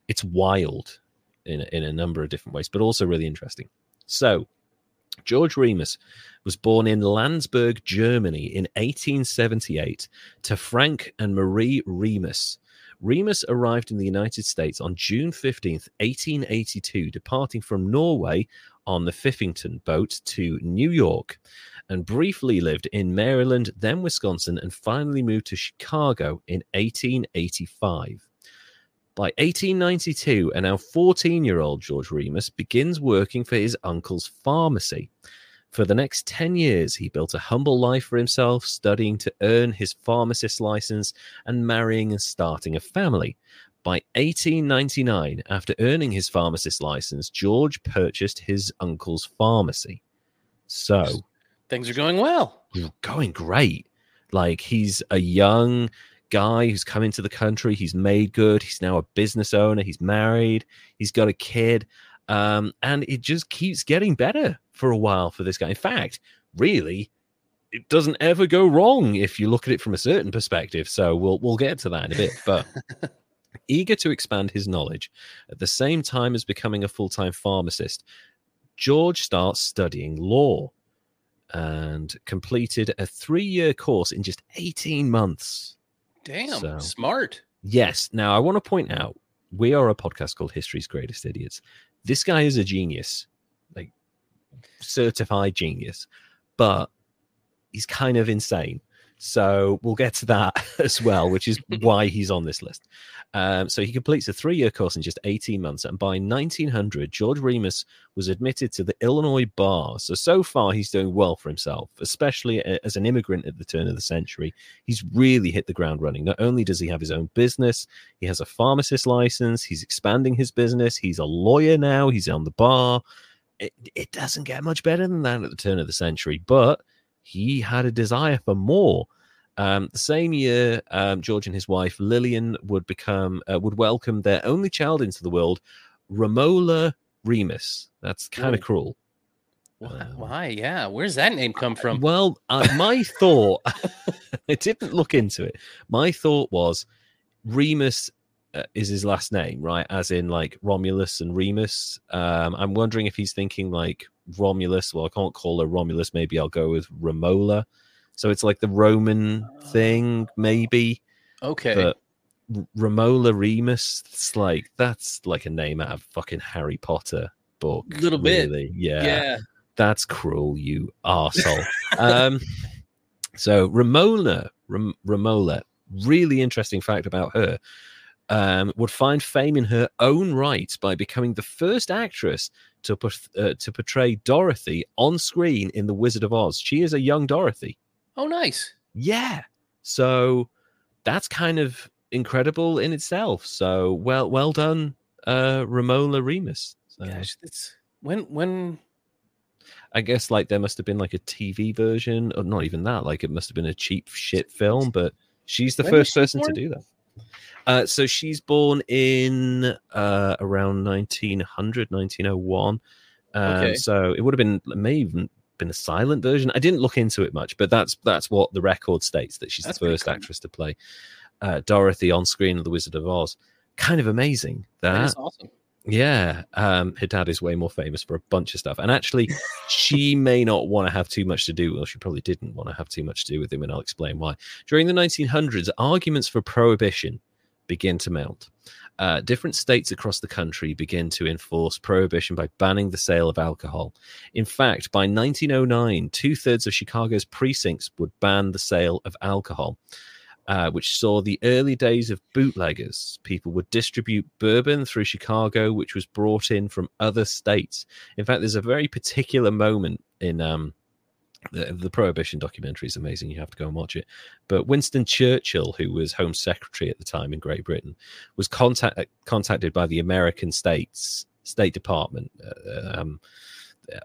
it's wild in, in a number of different ways, but also really interesting. So, George Remus was born in Landsberg, Germany in 1878 to Frank and Marie Remus. Remus arrived in the United States on June 15th, 1882, departing from Norway on the Fiffington boat to New York, and briefly lived in Maryland, then Wisconsin, and finally moved to Chicago in 1885. By 1892, a now 14 year old George Remus begins working for his uncle's pharmacy. For the next 10 years, he built a humble life for himself, studying to earn his pharmacist license and marrying and starting a family. By 1899, after earning his pharmacist license, George purchased his uncle's pharmacy. So things are going well. Going great. Like he's a young guy who's come into the country. He's made good. He's now a business owner. He's married. He's got a kid. Um, and it just keeps getting better for a while for this guy. In fact, really, it doesn't ever go wrong if you look at it from a certain perspective. So we'll we'll get to that in a bit. But eager to expand his knowledge at the same time as becoming a full-time pharmacist, George starts studying law and completed a three-year course in just 18 months. Damn, so, smart. Yes. Now I want to point out we are a podcast called History's Greatest Idiots. This guy is a genius, like certified genius, but he's kind of insane. So we'll get to that as well, which is why he's on this list. Um, so he completes a three year course in just 18 months. And by 1900, George Remus was admitted to the Illinois bar. So, so far, he's doing well for himself, especially as an immigrant at the turn of the century. He's really hit the ground running. Not only does he have his own business, he has a pharmacist license, he's expanding his business, he's a lawyer now, he's on the bar. It, it doesn't get much better than that at the turn of the century, but he had a desire for more. Um, the same year, um, George and his wife Lillian would become uh, would welcome their only child into the world, Romola Remus. That's kind of cruel. Um, Why? Yeah, where's that name come from? Well, uh, my thought, I didn't look into it. My thought was Remus uh, is his last name, right? As in like Romulus and Remus. Um, I'm wondering if he's thinking like Romulus. Well, I can't call her Romulus. Maybe I'll go with Romola. So it's like the Roman thing, maybe. Okay. But Romola Remus, it's like that's like a name out of fucking Harry Potter book. A little really. bit. Yeah. Yeah. That's cruel, you arsehole. um so Romola, Ram- Romola, really interesting fact about her. Um, would find fame in her own right by becoming the first actress to uh, to portray Dorothy on screen in The Wizard of Oz. She is a young Dorothy. Oh, nice. Yeah. So that's kind of incredible in itself. So well, well done, uh, Romola Remus. So, Gosh, that's when when. I guess like there must have been like a TV version, or not even that. Like it must have been a cheap shit film, but she's the when first person born? to do that. Uh, so she's born in uh, around 1900, 1901. Um, okay. So it would have been may even been a silent version. I didn't look into it much, but that's that's what the record states that she's that's the first cool. actress to play uh, Dorothy on screen of The Wizard of Oz. Kind of amazing. That, that is awesome. Yeah, um, her dad is way more famous for a bunch of stuff, and actually, she may not want to have too much to do. Well, she probably didn't want to have too much to do with him, and I'll explain why. During the 1900s, arguments for prohibition begin to mount uh, different states across the country begin to enforce prohibition by banning the sale of alcohol. In fact, by 1909, two thirds of Chicago's precincts would ban the sale of alcohol. Uh, which saw the early days of bootleggers. People would distribute bourbon through Chicago, which was brought in from other states. In fact, there's a very particular moment in um, the, the prohibition documentary is amazing you have to go and watch it but winston churchill who was home secretary at the time in great britain was contact, contacted by the american states state department uh, um,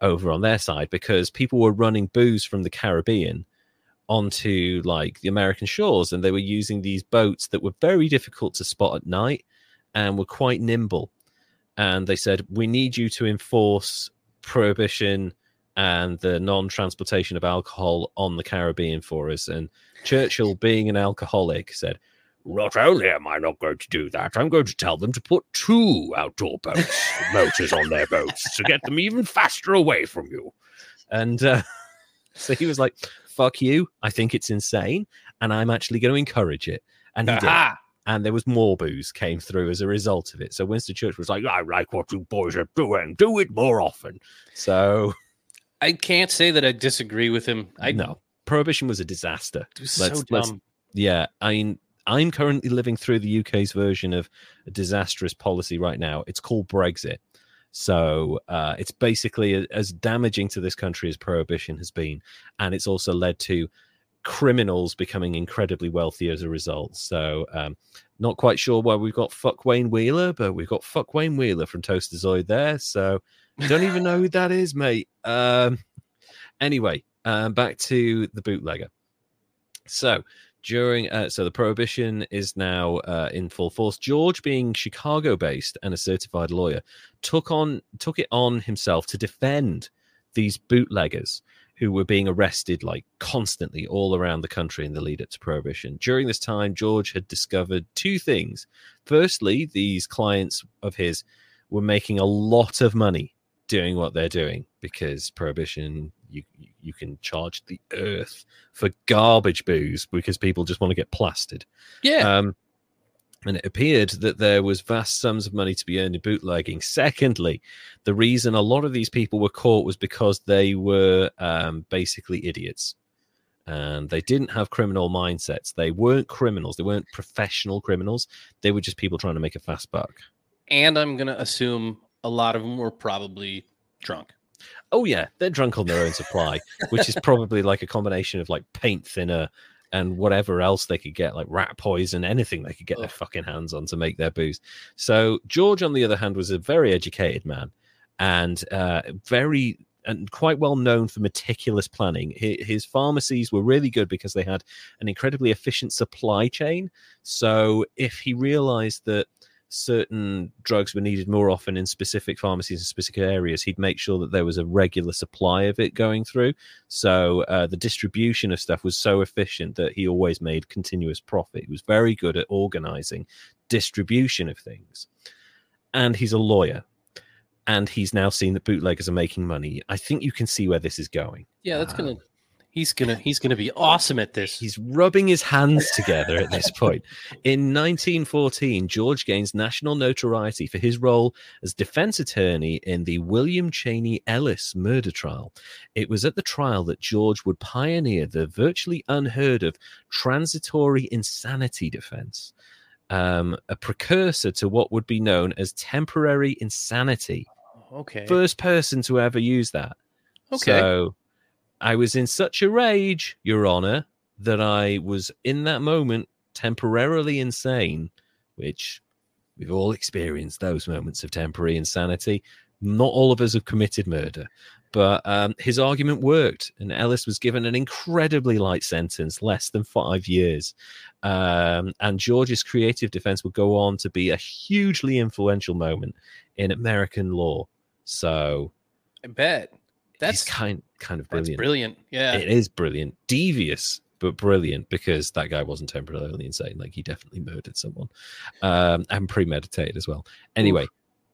over on their side because people were running booze from the caribbean onto like the american shores and they were using these boats that were very difficult to spot at night and were quite nimble and they said we need you to enforce prohibition and the non-transportation of alcohol on the Caribbean for us. And Churchill, being an alcoholic, said, "Not only am I not going to do that, I'm going to tell them to put two outdoor boats, motors on their boats to get them even faster away from you." and uh, so he was like, "Fuck you! I think it's insane, and I'm actually going to encourage it." And he did. And there was more booze came through as a result of it. So Winston Churchill was like, "I like what you boys are doing. Do it more often." So I can't say that I disagree with him. I know prohibition was a disaster. Was so Let's- let's-. Yeah, I mean, I'm currently living through the UK's version of a disastrous policy right now. It's called Brexit. So uh, it's basically as damaging to this country as prohibition has been, and it's also led to criminals becoming incredibly wealthy as a result. So um, not quite sure why we've got fuck Wayne Wheeler, but we've got fuck Wayne Wheeler from Toasterzoid there. So don't even know who that is, mate. Um, anyway, um, back to the bootlegger. So during uh, so the prohibition is now uh, in full force. George being chicago based and a certified lawyer took on took it on himself to defend these bootleggers who were being arrested like constantly all around the country in the lead up to prohibition. During this time george had discovered two things. Firstly these clients of his were making a lot of money doing what they're doing because prohibition you you can charge the earth for garbage booze because people just want to get plastered. Yeah. Um, and it appeared that there was vast sums of money to be earned in bootlegging. Secondly, the reason a lot of these people were caught was because they were um, basically idiots. And they didn't have criminal mindsets. They weren't criminals. They weren't professional criminals. They were just people trying to make a fast buck. and I'm gonna assume a lot of them were probably drunk. Oh yeah, they're drunk on their own supply, which is probably like a combination of like paint thinner and whatever else they could get, like rat poison, anything they could get their fucking hands on to make their booze. So George, on the other hand, was a very educated man and uh, very and quite well known for meticulous planning. His pharmacies were really good because they had an incredibly efficient supply chain. So if he realized that certain drugs were needed more often in specific pharmacies in specific areas, he'd make sure that there was a regular supply of it going through. So uh, the distribution of stuff was so efficient that he always made continuous profit. He was very good at organizing distribution of things. And he's a lawyer. And he's now seen that bootleggers are making money. I think you can see where this is going. Yeah, that's Wow. gonna. He's gonna. He's gonna be awesome at this. He's rubbing his hands together at this point. In 1914, George gains national notoriety for his role as defense attorney in the William Cheney Ellis murder trial. It was at the trial that George would pioneer the virtually unheard of transitory insanity defense, um, a precursor to what would be known as temporary insanity. okay. First person to ever use that. okay. So I was in such a rage, Your Honor, that I was in that moment temporarily insane, which we've all experienced those moments of temporary insanity. Not all of us have committed murder, but um, his argument worked, and Ellis was given an incredibly light sentence, less than five years. Um, and George's creative defense would go on to be a hugely influential moment in American law. So I bet that's kind kind of that's brilliant. brilliant. Yeah. It is brilliant, devious but brilliant because that guy wasn't temporarily insane. Like he definitely murdered someone, um, and premeditated as well. Anyway,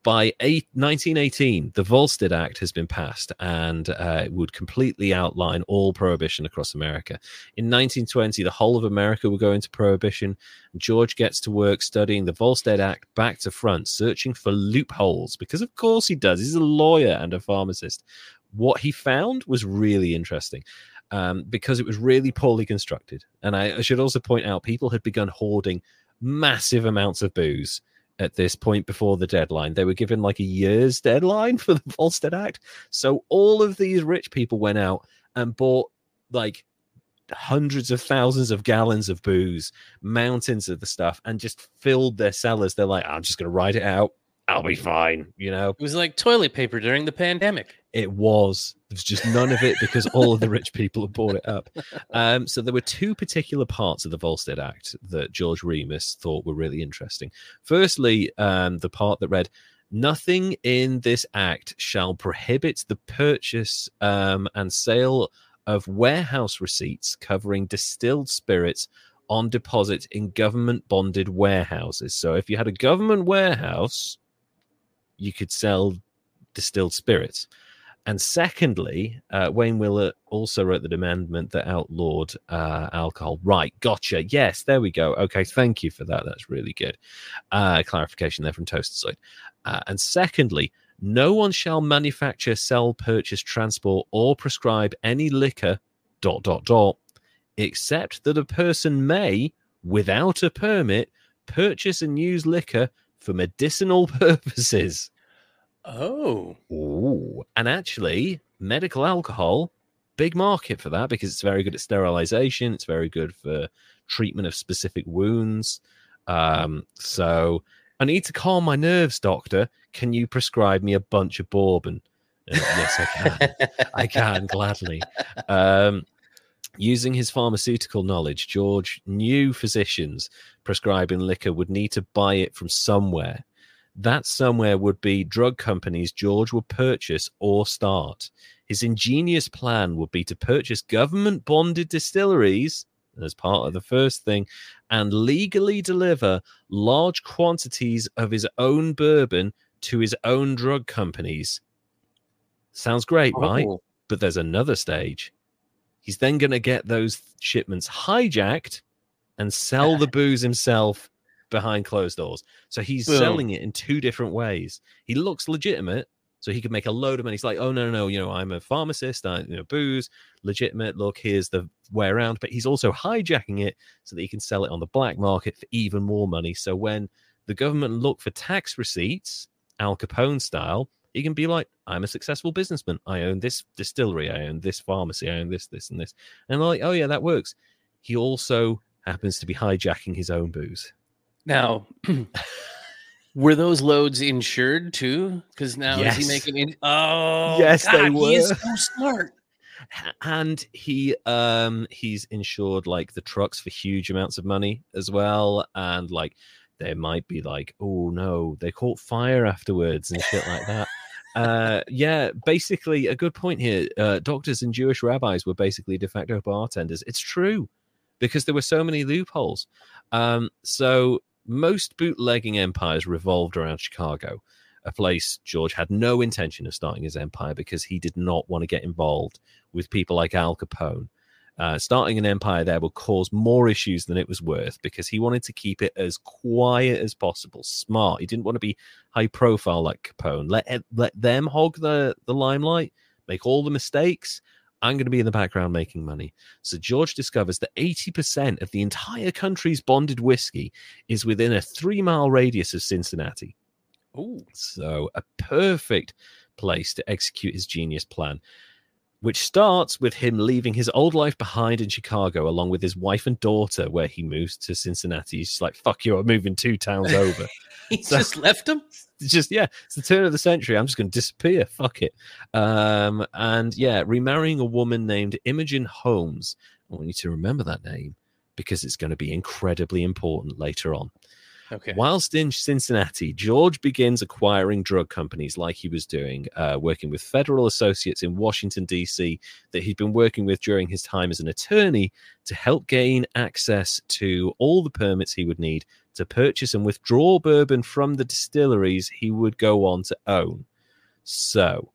by eight, 1918, the Volstead Act has been passed, and uh, it would completely outline all prohibition across America. In 1920, the whole of America will go into prohibition. George gets to work studying the Volstead Act back to front, searching for loopholes because, of course, he does. He's a lawyer and a pharmacist. What he found was really interesting um, because it was really poorly constructed. And I, I should also point out people had begun hoarding massive amounts of booze at this point before the deadline. They were given like a year's deadline for the Volstead Act. So all of these rich people went out and bought like hundreds of thousands of gallons of booze, mountains of the stuff, and just filled their cellars. They're like, I'm just going to ride it out. I'll be fine. You know, It was like toilet paper during the pandemic. It was. There's just none of it because all of the rich people had bought it up. Um, so there were two particular parts of the Volstead Act that George Remus thought were really interesting. Firstly, um, the part that read, Nothing in this act shall prohibit the purchase um, and sale of warehouse receipts covering distilled spirits on deposit in government bonded warehouses. So if you had a government warehouse, you could sell distilled spirits. And secondly, uh, Wayne Wheeler also wrote the amendment that outlawed uh, alcohol. Right, gotcha. Yes, there we go. Okay, thank you for that. That's really good. Uh, clarification there from Toaster Uh, and secondly, no one shall manufacture, sell, purchase, transport, or prescribe any liquor, dot, dot, dot, except that a person may, without a permit, purchase and use liquor for medicinal purposes. Oh. Ooh. And actually, medical alcohol, big market for that because it's very good at sterilization. It's very good for treatment of specific wounds. Um, so I need to calm my nerves, doctor. Can you prescribe me a bunch of bourbon? Uh, yes, I can. I can gladly. Um, using his pharmaceutical knowledge, George knew physicians prescribing liquor would need to buy it from somewhere that somewhere would be drug companies George would purchase or start. His ingenious plan would be to purchase government bonded distilleries as part of the first thing and legally deliver large quantities of his own bourbon to his own drug companies. Sounds great, oh. right? But there's another stage. He's then going to get those shipments hijacked and sell the booze himself behind closed doors. So he's Boom. selling it in two different ways. He looks legitimate, so he could make a load of money. He's like, oh no, no, no, you know, I'm a pharmacist. I you know booze, legitimate. Look, here's the way around. But he's also hijacking it so that he can sell it on the black market for even more money. So when the government look for tax receipts, Al Capone style, he can be like, I'm a successful businessman. I own this distillery. I own this pharmacy. I own this, this, and this. And they're like, oh yeah, that works. He also happens to be hijacking his own booze. Now, were those loads insured too? Because now yes. is he making? In- oh, yes, God, they were. He is so smart. And he um he's insured like the trucks for huge amounts of money as well, and like there might be like, oh no, they caught fire afterwards and shit like that. uh yeah basically a good point here uh doctors and jewish rabbis were basically de facto bartenders it's true because there were so many loopholes um so most bootlegging empires revolved around Chicago, a place George had no intention of starting his empire because he did not want to get involved with people like Al Capone. Uh, starting an empire there would cause more issues than it was worth because he wanted to keep it as quiet as possible, smart. He didn't want to be high profile like Capone. Let let them hog the the limelight, make all the mistakes, I'm going to be in the background making money. So George discovers that 80% of the entire country's bonded whiskey is within a three mile radius of Cincinnati. Oh, so a perfect place to execute his genius plan which starts with him leaving his old life behind in Chicago along with his wife and daughter, where he moves to Cincinnati. He's like, fuck you, I'm moving two towns over. he so, just left him? Just, yeah, it's the turn of the century. I'm just going to disappear. Fuck it. Um, and yeah, remarrying a woman named Imogen Holmes. I want you to remember that name because it's going to be incredibly important later on. Okay. Whilst in Cincinnati, George begins acquiring drug companies like he was doing, uh, working with federal associates in Washington, D.C., that he'd been working with during his time as an attorney to help gain access to all the permits he would need to purchase and withdraw bourbon from the distilleries he would go on to own. So,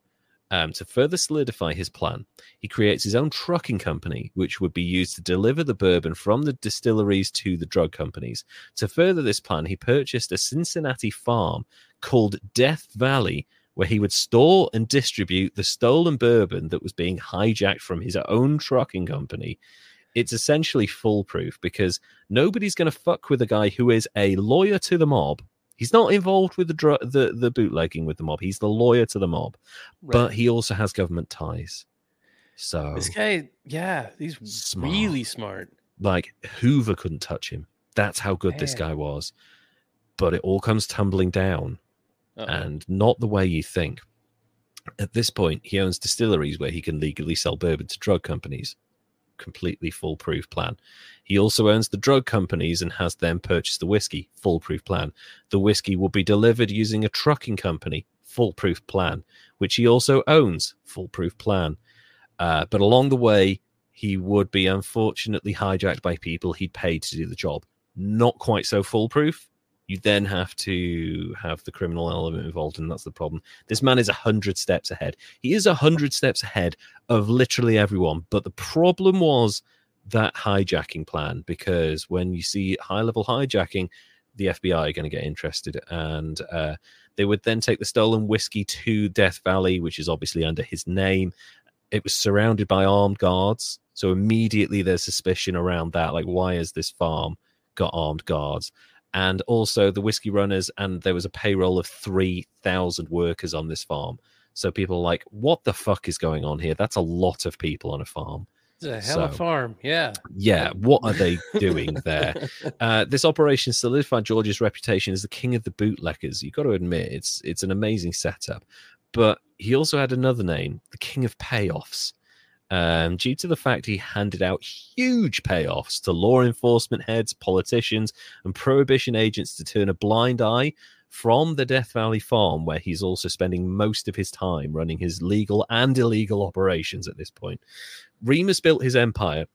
um, to further solidify his plan, he creates his own trucking company, which would be used to deliver the bourbon from the distilleries to the drug companies. To further this plan, he purchased a Cincinnati farm called Death Valley, where he would store and distribute the stolen bourbon that was being hijacked from his own trucking company. It's essentially foolproof because nobody's going to fuck with a guy who is a lawyer to the mob He's not involved with the dr- the the bootlegging with the mob. He's the lawyer to the mob, right. but he also has government ties. So this guy, yeah, he's smart. really smart. Like Hoover couldn't touch him. That's how good Man. this guy was. But it all comes tumbling down, Uh-oh. and not the way you think. At this point, he owns distilleries where he can legally sell bourbon to drug companies completely foolproof plan. He also owns the drug companies and has them purchase the whiskey, foolproof plan. The whiskey will be delivered using a trucking company, foolproof plan, which he also owns, foolproof plan. Uh, but along the way, he would be unfortunately hijacked by people he'd paid to do the job. Not quite so foolproof, you then have to have the criminal element involved, and that's the problem. This man is a hundred steps ahead. He is a hundred steps ahead of literally everyone. But the problem was that hijacking plan, because when you see high level hijacking, the FBI are going to get interested, and uh, they would then take the stolen whiskey to Death Valley, which is obviously under his name. It was surrounded by armed guards, so immediately there's suspicion around that. Like, why has this farm got armed guards? And also the whiskey runners and there was a payroll of 3000 workers on this farm. So people are like what the fuck is going on here? That's a lot of people on a farm. It's a hell of a farm yeah. Yeah what are they doing there? Uh, this operation solidified george's reputation as the king of the bootleggers. You've got to admit it's it's an amazing setup. But he also had another name the king of payoffs um, due to the fact he handed out huge payoffs to law enforcement heads, politicians, and prohibition agents to turn a blind eye from the Death Valley farm, where he's also spending most of his time running his legal and illegal operations at this point. Remus built his empire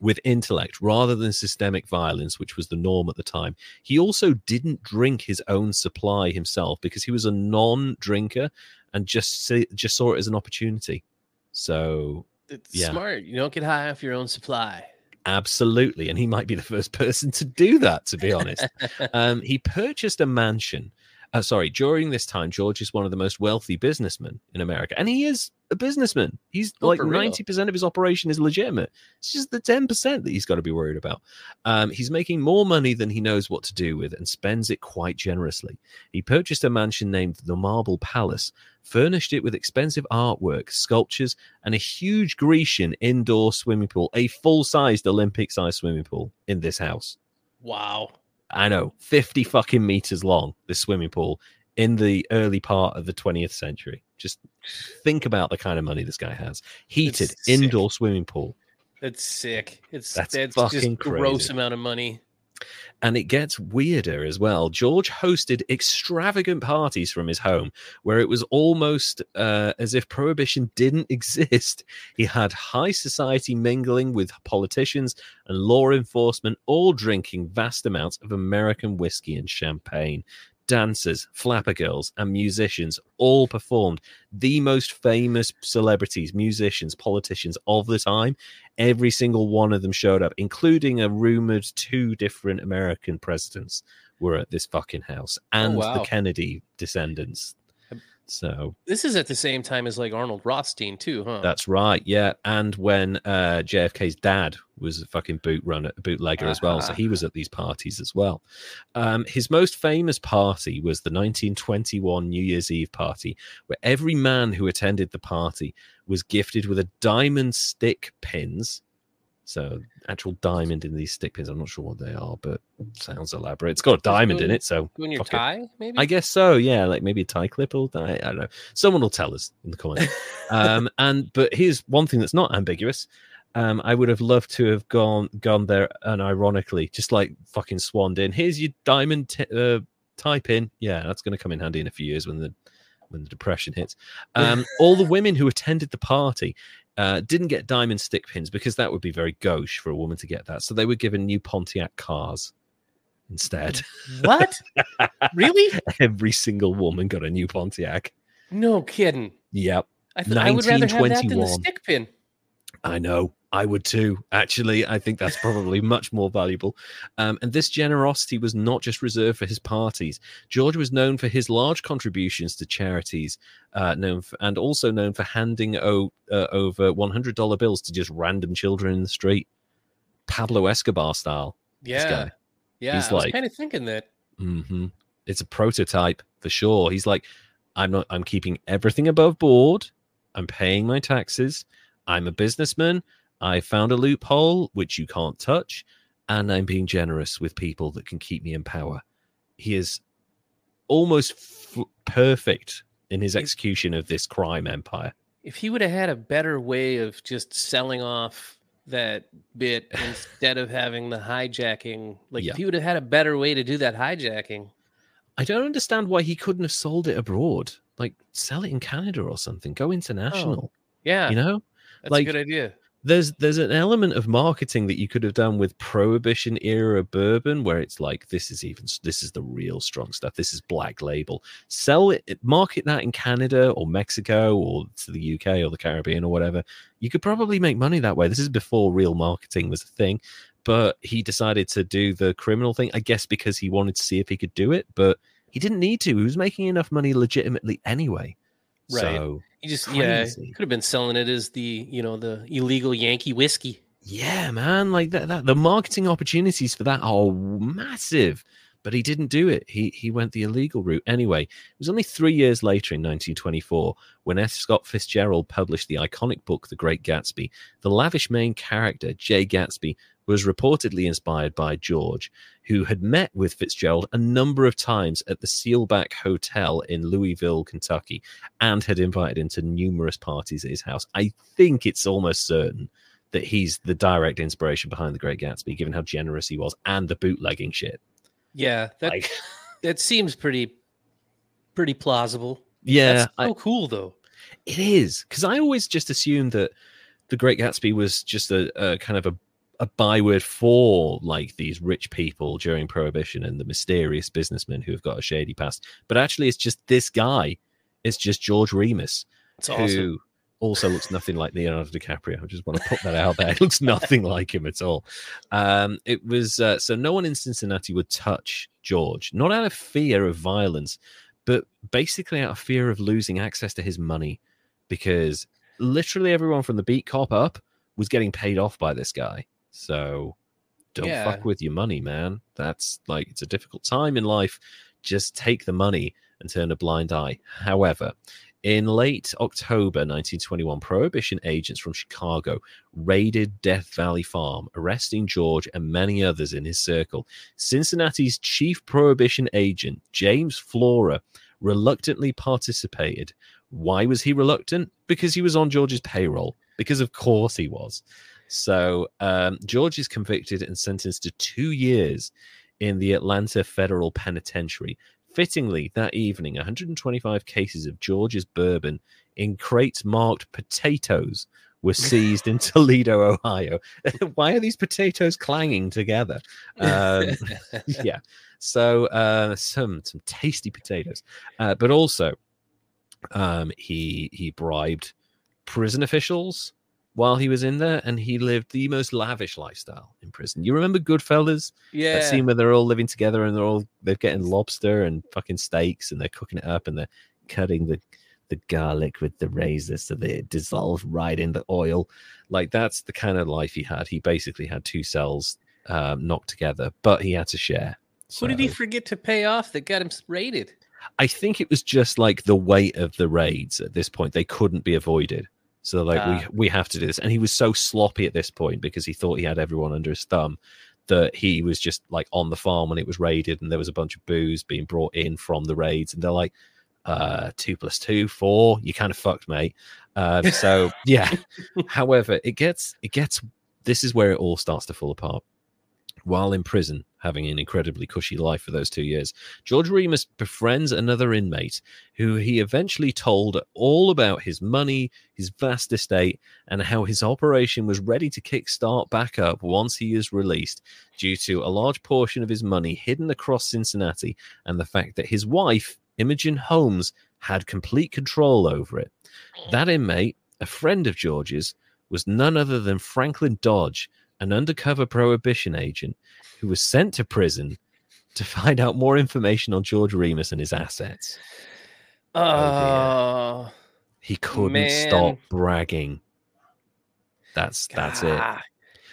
with intellect rather than systemic violence, which was the norm at the time. He also didn't drink his own supply himself because he was a non drinker and just, just saw it as an opportunity. So it's yeah. smart. You don't get high off your own supply. Absolutely. And he might be the first person to do that, to be honest. um, he purchased a mansion. Uh, sorry, during this time, George is one of the most wealthy businessmen in America. And he is a businessman. He's oh, like 90% of his operation is legitimate. It's just the 10% that he's got to be worried about. Um, he's making more money than he knows what to do with and spends it quite generously. He purchased a mansion named the Marble Palace, furnished it with expensive artwork, sculptures, and a huge Grecian indoor swimming pool, a full sized Olympic sized swimming pool in this house. Wow. I know, 50 fucking meters long, this swimming pool in the early part of the 20th century. Just think about the kind of money this guy has. Heated indoor swimming pool. That's sick. It's that's, that's fucking just gross amount of money. And it gets weirder as well. George hosted extravagant parties from his home where it was almost uh, as if prohibition didn't exist. He had high society mingling with politicians and law enforcement, all drinking vast amounts of American whiskey and champagne dancers, flapper girls, and musicians all performed. The most famous celebrities, musicians, politicians of the time, every single one of them showed up, including a rumored two different American presidents were at this fucking house oh, and oh, wow. the Kennedy descendants. So this is at the same time as like Arnold Rothstein too, huh? That's right, yeah. And when uh, JFK's dad was a fucking boot runner, bootlegger uh-huh. as well, so he was at these parties as well. Um, his most famous party was the 1921 New Year's Eve party, where every man who attended the party was gifted with a diamond stick pins so actual diamond in these stick pins. I'm not sure what they are, but sounds elaborate. It's got a diamond in it, so in your tie, it. maybe. I guess so. Yeah, like maybe a tie clip or I, I don't know. Someone will tell us in the comments. um, and but here's one thing that's not ambiguous. Um, I would have loved to have gone gone there and ironically, just like fucking swanned in. Here's your diamond t- uh, tie pin. Yeah, that's going to come in handy in a few years when the when the depression hits. Um, all the women who attended the party uh, didn't get diamond stick pins because that would be very gauche for a woman to get that. So they were given new Pontiac cars instead. What? really? Every single woman got a new Pontiac. No kidding. Yep. I, th- I would rather have that than the stick pin. I know. I would too. Actually, I think that's probably much more valuable. Um, and this generosity was not just reserved for his parties. George was known for his large contributions to charities, uh, known for, and also known for handing o- uh, over $100 bills to just random children in the street, Pablo Escobar style. Yeah, yeah. He's I like, was kind of thinking that. Mm-hmm. It's a prototype for sure. He's like, I'm not. I'm keeping everything above board. I'm paying my taxes. I'm a businessman. I found a loophole which you can't touch, and I'm being generous with people that can keep me in power. He is almost f- perfect in his execution of this crime empire. If he would have had a better way of just selling off that bit instead of having the hijacking, like yeah. if he would have had a better way to do that hijacking. I don't understand why he couldn't have sold it abroad. Like sell it in Canada or something. Go oh, international. Oh, yeah. You know? That's like, a good idea. there's there's an element of marketing that you could have done with prohibition era bourbon where it's like this is even this is the real strong stuff. This is black label. Sell it market that in canada or mexico or to the uk or the caribbean or whatever. You could probably make money that way. This is before real marketing was a thing but he decided to do the criminal thing i guess because he wanted to see if he could do it but he didn't need to. He was making enough money legitimately anyway. Right. so he just Crazy. yeah could have been selling it as the you know the illegal Yankee whiskey. Yeah, man, like that, that the marketing opportunities for that are massive. But he didn't do it. He he went the illegal route anyway. It was only three years later in 1924 when F. Scott Fitzgerald published the iconic book The Great Gatsby. The lavish main character Jay Gatsby was reportedly inspired by George, who had met with Fitzgerald a number of times at the Seelbach Hotel in Louisville, Kentucky, and had invited him to numerous parties at his house. I think it's almost certain that he's the direct inspiration behind The Great Gatsby, given how generous he was and the bootlegging shit. Yeah, that like, that seems pretty pretty plausible. Yeah, That's so I, cool though. It is because I always just assumed that The Great Gatsby was just a, a kind of a a byword for like these rich people during prohibition and the mysterious businessmen who have got a shady past. But actually it's just this guy. It's just george remus That's who awesome. also looks nothing like leonardo dicaprio. I just want to put that out there. It looks nothing like him at all. Um it was uh, so no one in cincinnati would touch george not out of fear of violence but basically out of fear of losing access to his money because literally everyone from the beat cop up was getting paid off by this guy so don't yeah. fuck with your money, man. That's like it's a difficult time in life. Just take the money and turn a blind eye. However, in late October 1921, Prohibition agents from Chicago raided Death Valley Farm, arresting George and many others in his circle. Cincinnati's chief Prohibition agent, James Flora, reluctantly participated. Why was he reluctant? Because he was on George's payroll. Because, of course, he was. So um, George is convicted and sentenced to two years in the Atlanta Federal Penitentiary. Fittingly, that evening, 125 cases of George's bourbon in crates marked potatoes were seized in Toledo, Ohio. Why are these potatoes clanging together? Um, yeah, so uh, some some tasty potatoes, uh, but also um, he he bribed prison officials while he was in there, and he lived the most lavish lifestyle in prison. You remember Goodfellas? Yeah. That scene where they're all living together and they're all they're getting lobster and fucking steaks and they're cooking it up and they're cutting the the garlic with the razor so they dissolve right in the oil. Like that's the kind of life he had. He basically had two cells um, knocked together, but he had to share. So, what did he forget to pay off that got him raided? I think it was just like the weight of the raids at this point. They couldn't be avoided. So like uh, we we have to do this. And he was so sloppy at this point because he thought he had everyone under his thumb that he was just like on the farm when it was raided and there was a bunch of booze being brought in from the raids. And they're like uh two plus two four? You kind of fucked mate. Um, so yeah. However it gets it gets this is where it all starts to fall apart while in prison, having an incredibly cushy life for those two years, George Remus befriends another inmate who he eventually told all about his money, his vast estate, and how his operation was ready to kickstart back up once he is released, due to a large portion of his money hidden across Cincinnati and the fact that his wife, Imogene Holmes, had complete control over it. That inmate, a friend of George's, was none other than Franklin Dodge an undercover prohibition agent who was sent to prison to find out more information on George Remus and his assets. Oh, oh he couldn't man. stop bragging. That's that's it.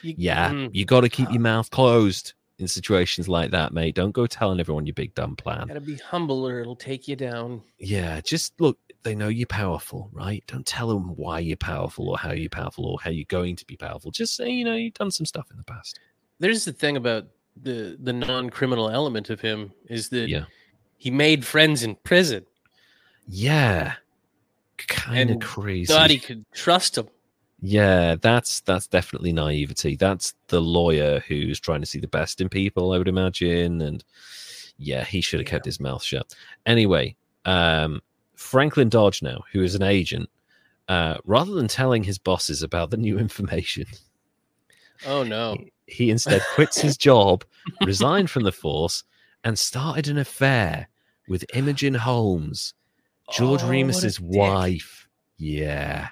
You, yeah, mm, you got to keep your mouth closed in situations like that, mate. Don't go telling everyone your big dumb plan. Gotta be humble or it'll take you down. Yeah, just look they know you're powerful, right? Don't tell them why you're powerful or how you're powerful or how you're going to be powerful. Just say, you know, you've done some stuff in the past. There's the thing about the the non-criminal element of him is that yeah. he made friends in prison. Yeah. Kind of crazy. Thought he could trust them. Yeah, that's that's definitely naivety. That's the lawyer who's trying to see the best in people, I would imagine. And yeah, he should have yeah. kept his mouth shut. Anyway, um, Franklin Dodge now, who is an agent, uh, rather than telling his bosses about the new information, Oh no. he, he instead quits his job, resigned from the force, and started an affair with Imogene Holmes, George Oh, Remus's dick. wife. Yeah.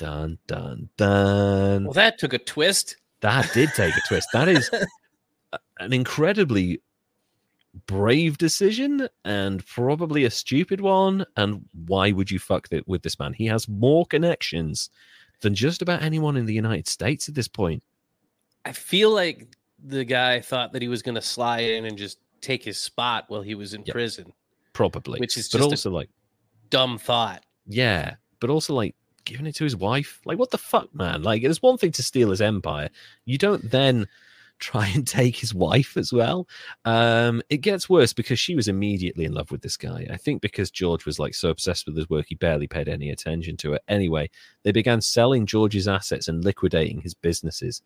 Dun dun dun. Well, that took a twist. That did take a twist. That is an incredibly brave decision and probably a stupid one. And why would you fuck it with this man? He has more connections than just about anyone in the United States at this point. I feel like the guy thought that he was going to slide in and just take his spot while he was in Yep. prison. Probably. Which is but also like, Dumb thought. yeah, but also like giving it to his wife. Like, what the fuck, man? Like, it's one thing to steal his empire. You don't then try and take his wife as well. Um, it gets worse because she was immediately in love with this guy. I think because George was like so obsessed with his work, he barely paid any attention to it. Anyway, they began selling George's assets and liquidating his businesses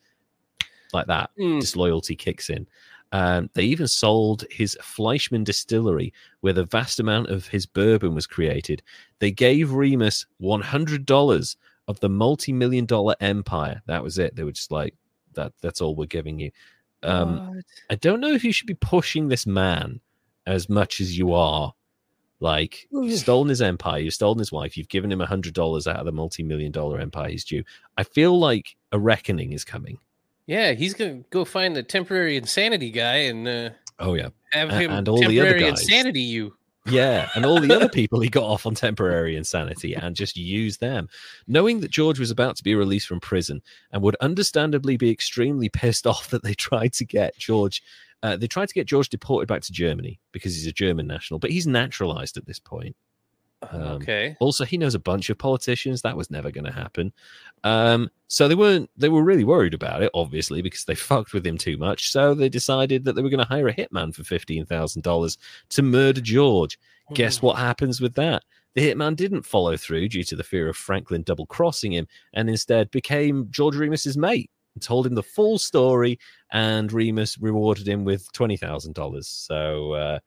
like that. Mm. Disloyalty kicks in. Um, they even sold his Fleischmann distillery, where the vast amount of his bourbon was created. They gave Remus one hundred dollars of the multi-million dollar empire. That was it. They were just like, "That that's all we're giving you." Um, I don't know if you should be pushing this man as much as you are. Like, you've stolen his empire, you've stolen his wife, you've given him a hundred dollars out of the multi-million dollar empire he's due. I feel like a reckoning is coming. Yeah, he's going to go find the temporary insanity guy and uh, Oh yeah, have him and all the other guys. insanity you. yeah, and all the other people he got off on temporary insanity and just use them, knowing that George was about to be released from prison and would understandably be extremely pissed off that they tried to get George. Uh, they tried to get George deported back to Germany because he's a German national, but he's naturalized at this point. Um, okay. Also, he knows a bunch of politicians. That was never going to happen. Um, so they weren't. They were really worried about it, obviously, because they fucked with him too much. So they decided that they were going to hire a hitman for fifteen thousand dollars to murder George. Guess Hmm. what happens with that? The hitman didn't follow through due to the fear of Franklin double crossing him, and instead became George Remus's mate and told him the full story. And Remus rewarded him with twenty thousand dollars. So. Uh,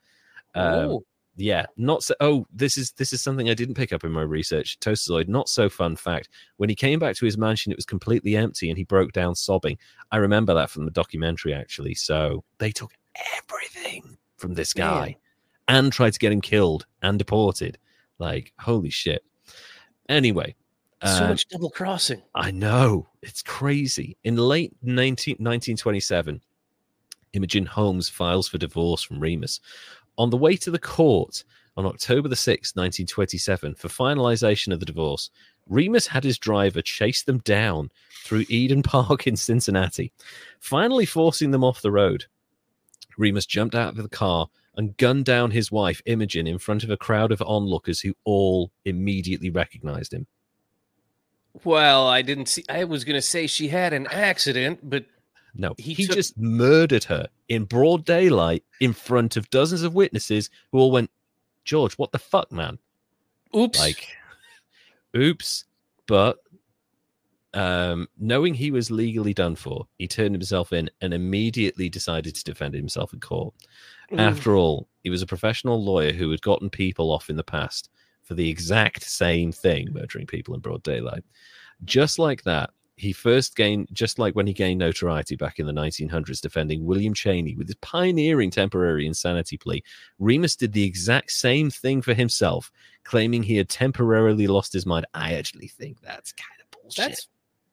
Oh, yeah not so oh this is this is something i didn't pick up in my research toastozoid not so fun fact when he came back to his mansion it was completely empty and he broke down sobbing i remember that from the documentary actually so they took everything from this guy and tried to get him killed and deported like holy shit anyway so um, much double crossing. I know. It's crazy. In late 19, 1927, Imogene Holmes files for divorce from Remus. On the way to the court on October the 6th, 1927, for finalization of the divorce, Remus had his driver chase them down through Eden Park in Cincinnati, finally forcing them off the road. Remus jumped out of the car and gunned down his wife, Imogene, in front of a crowd of onlookers who all immediately recognized him. Well, I didn't see. I was going to say she had an accident, but No, He he, took- just murdered her in broad daylight in front of dozens of witnesses who all went, George, what the fuck, man? oops. Like, oops. But um, knowing he was legally done for, he turned himself in and immediately decided to defend himself in court. Mm. After all, he was a professional lawyer who had gotten people off in the past for the exact same thing, murdering people in broad daylight. Just like that, he first gained, just like when he gained notoriety back in the 1900s defending William Cheney with his pioneering temporary insanity plea, Remus did the exact same thing for himself, claiming he had temporarily lost his mind. I actually think that's kind of bullshit. That's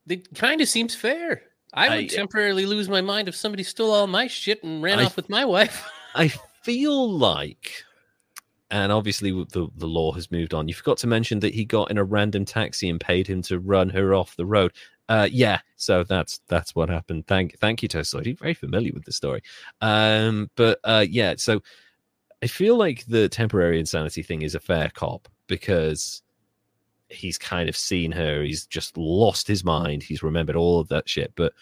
it. Kind of seems fair. I would I- uh, temporarily lose my mind if somebody stole all my shit and ran I- off with my wife. I feel like, and obviously the the law has moved on. You forgot to mention that he got in a random taxi and paid him to run her off the road. Uh, yeah, so that's that's what happened. Thank thank you, Tosoid. You're very familiar with the story. Um, but uh, yeah, so I feel like the temporary insanity thing is a fair cop because he's kind of seen her. He's just lost his mind. He's remembered all of that shit. But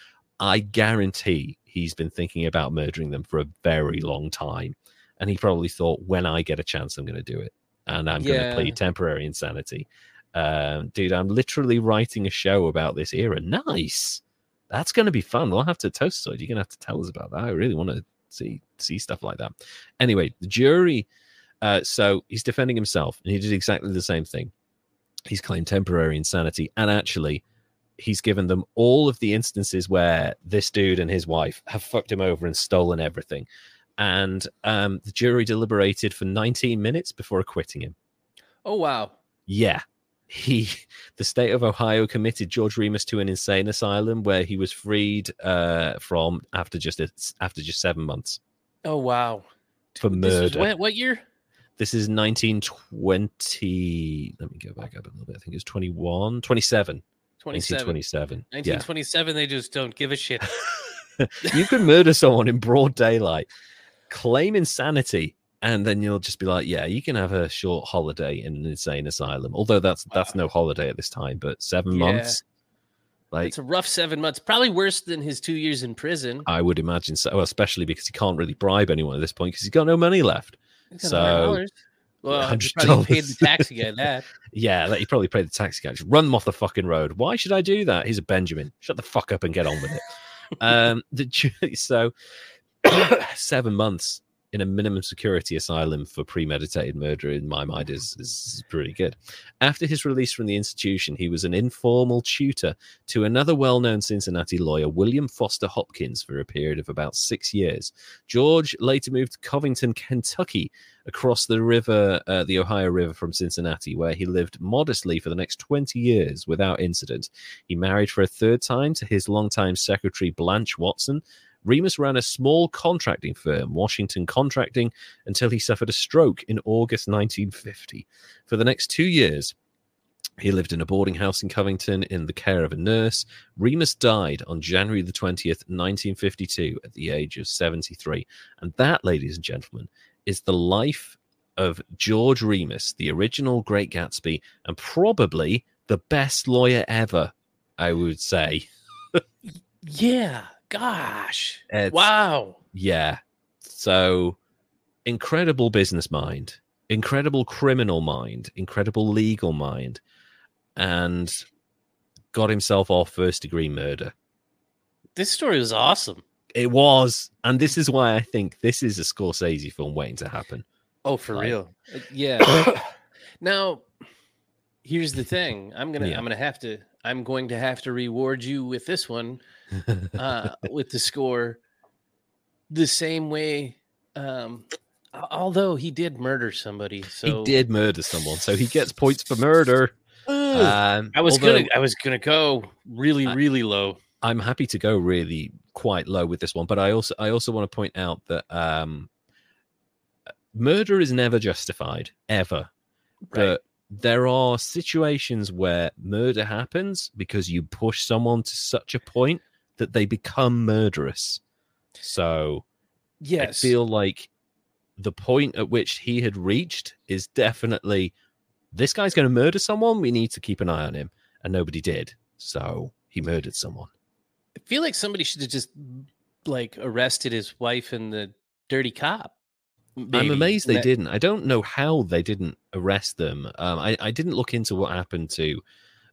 I guarantee he's been thinking about murdering them for a very long time. And he probably thought, when I get a chance, I'm going to do it. And I'm going to plead temporary insanity. Um, dude, I'm literally writing a show about this era. Nice. That's going to be fun. We'll have to toast it. You're going to have to tell us about that. I really want to see see stuff like that. Anyway, the jury. Uh, so he's defending himself, and he did exactly the same thing. He's claimed temporary insanity, and actually, he's given them all of the instances where this dude and his wife have fucked him over and stolen everything. And um, the jury deliberated for 19 minutes before acquitting him. Oh wow. Yeah. He, the state of Ohio committed George Remus to an insane asylum where he was freed uh, from after just after just seven months Oh wow. for murder. what, what year? This is 1920. Let me go back up a little bit. I think it's 21, 27. 27. 1927. Yeah. 1927. They just don't give a shit. you can murder someone in broad daylight, claim insanity, and then you'll just be like, yeah, you can have a short holiday in an insane asylum. Although that's that's no holiday at this time, but seven Yeah. months. Like It's a rough seven months. Probably worse than his two years in prison. I would imagine so, especially because he can't really bribe anyone at this point because he's got no money left. So, well, he probably paid the taxi guy that. Yeah, that he probably paid the taxi guy. Just run them off the fucking road. Why should I do that? He's a Benjamin. Shut the fuck up and get on with it. um, the so seven months in a minimum security asylum for premeditated murder, in my mind, is is pretty good. After his release from the institution, he was an informal tutor to another well-known Cincinnati lawyer, William Foster Hopkins, for a period of about six years. George later moved to Covington, Kentucky, across the river, uh, the Ohio River from Cincinnati, where he lived modestly for the next 20 years without incident. He married for a third time to his longtime secretary, Blanche Watson. Remus ran a small contracting firm, Washington Contracting, until he suffered a stroke in August 1950. For the next two years, he lived in a boarding house in Covington in the care of a nurse. Remus died on January the 20th, 1952, at the age of 73. And that, ladies and gentlemen, is the life of George Remus, the original Great Gatsby, and probably the best lawyer ever, I would say. Yeah. Gosh. It's- wow. Yeah. So incredible business mind, incredible criminal mind, incredible legal mind, and got himself off first degree murder. This story was awesome. It was. And this is why I think this is a Scorsese film waiting to happen. Oh, for Like- real. Uh, Yeah. now, here's the thing. I'm gonna Yeah. I'm gonna have to I'm going to have to reward you with this one, uh, with the score, the same way. Um, although he did murder somebody, so he did murder someone, so he gets points for murder. Um, I was although- gonna I was gonna go really I- really low. I'm happy to go really quite low with this one, but I also I also want to point out that um, murder is never justified ever, but there are situations where murder happens because you push someone to such a point that they become murderous. So Yes. I feel like the point at which he had reached is definitely this guy's going to murder someone. We need to keep an eye on him, and nobody did. So he murdered someone. I feel like somebody should have just like arrested his wife and the dirty cop. I'm amazed they didn't. I don't know how they didn't arrest them. Um, I, I didn't look into what happened to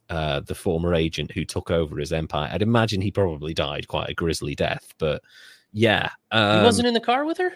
uh, the former agent who took over his empire. I'd imagine he probably died quite a grisly death. But yeah, um, He wasn't in the car with her.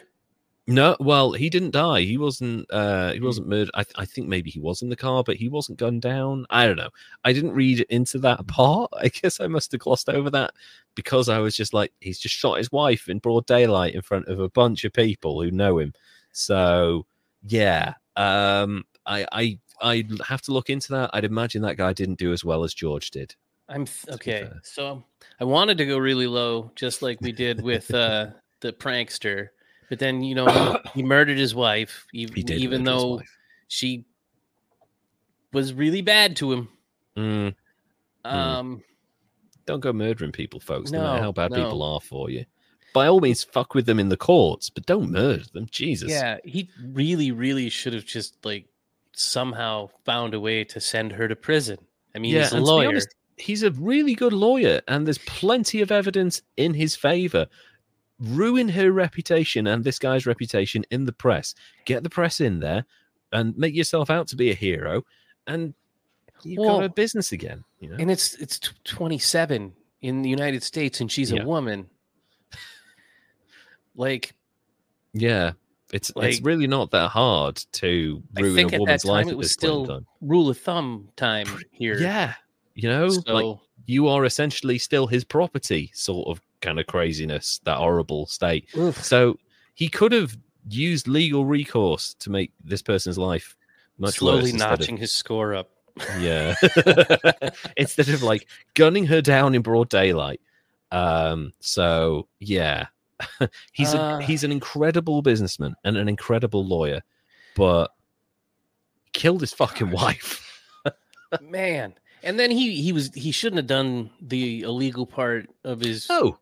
No, well, he didn't die. He wasn't. Uh, Hmm. he wasn't murdered. I, I think maybe he was in the car, but he wasn't gunned down. I don't know. I didn't read into that part. I guess I must have glossed over that because I was just like, he's just shot his wife in broad daylight in front of a bunch of people who know him. So yeah, um, I I I have to look into that. I'd imagine that guy didn't do as well as George did. I'm th- okay. So I wanted to go really low, just like we did with uh, the prankster, but then you know he, he murdered his wife, even, even though wife. she was really bad to him. Mm, Um, don't go murdering people, folks. No, matter No, how bad no. people are for you. By all means, fuck with them in the courts, but don't murder them. Jesus. yeah, he really, really should have just like somehow found a way to send her to prison. I mean, he's a and to be lawyer. honest, he's a really good lawyer, and there's plenty of evidence in his favor. Ruin her reputation and this guy's reputation in the press. Get the press in there and make yourself out to be a hero, and you've Well, got a business again. You know, and it's it's tw- 27 in the United States, and she's Yeah. a woman. Like, yeah. It's it's really not that hard to I ruin think a at that woman's life time at it was this point in still time. rule of thumb time here. Yeah, you know, So like you are essentially still his property, sort of kind of craziness, that horrible state. oof. So he could have used legal recourse to make this person's life much slowly worse. instead of- his score up. yeah. Instead of like gunning her down in broad daylight. Um, so yeah. he's Uh. a he's an incredible businessman and an incredible lawyer, but killed his fucking wife. Man. And then he he was he shouldn't have done the illegal part of his Oh,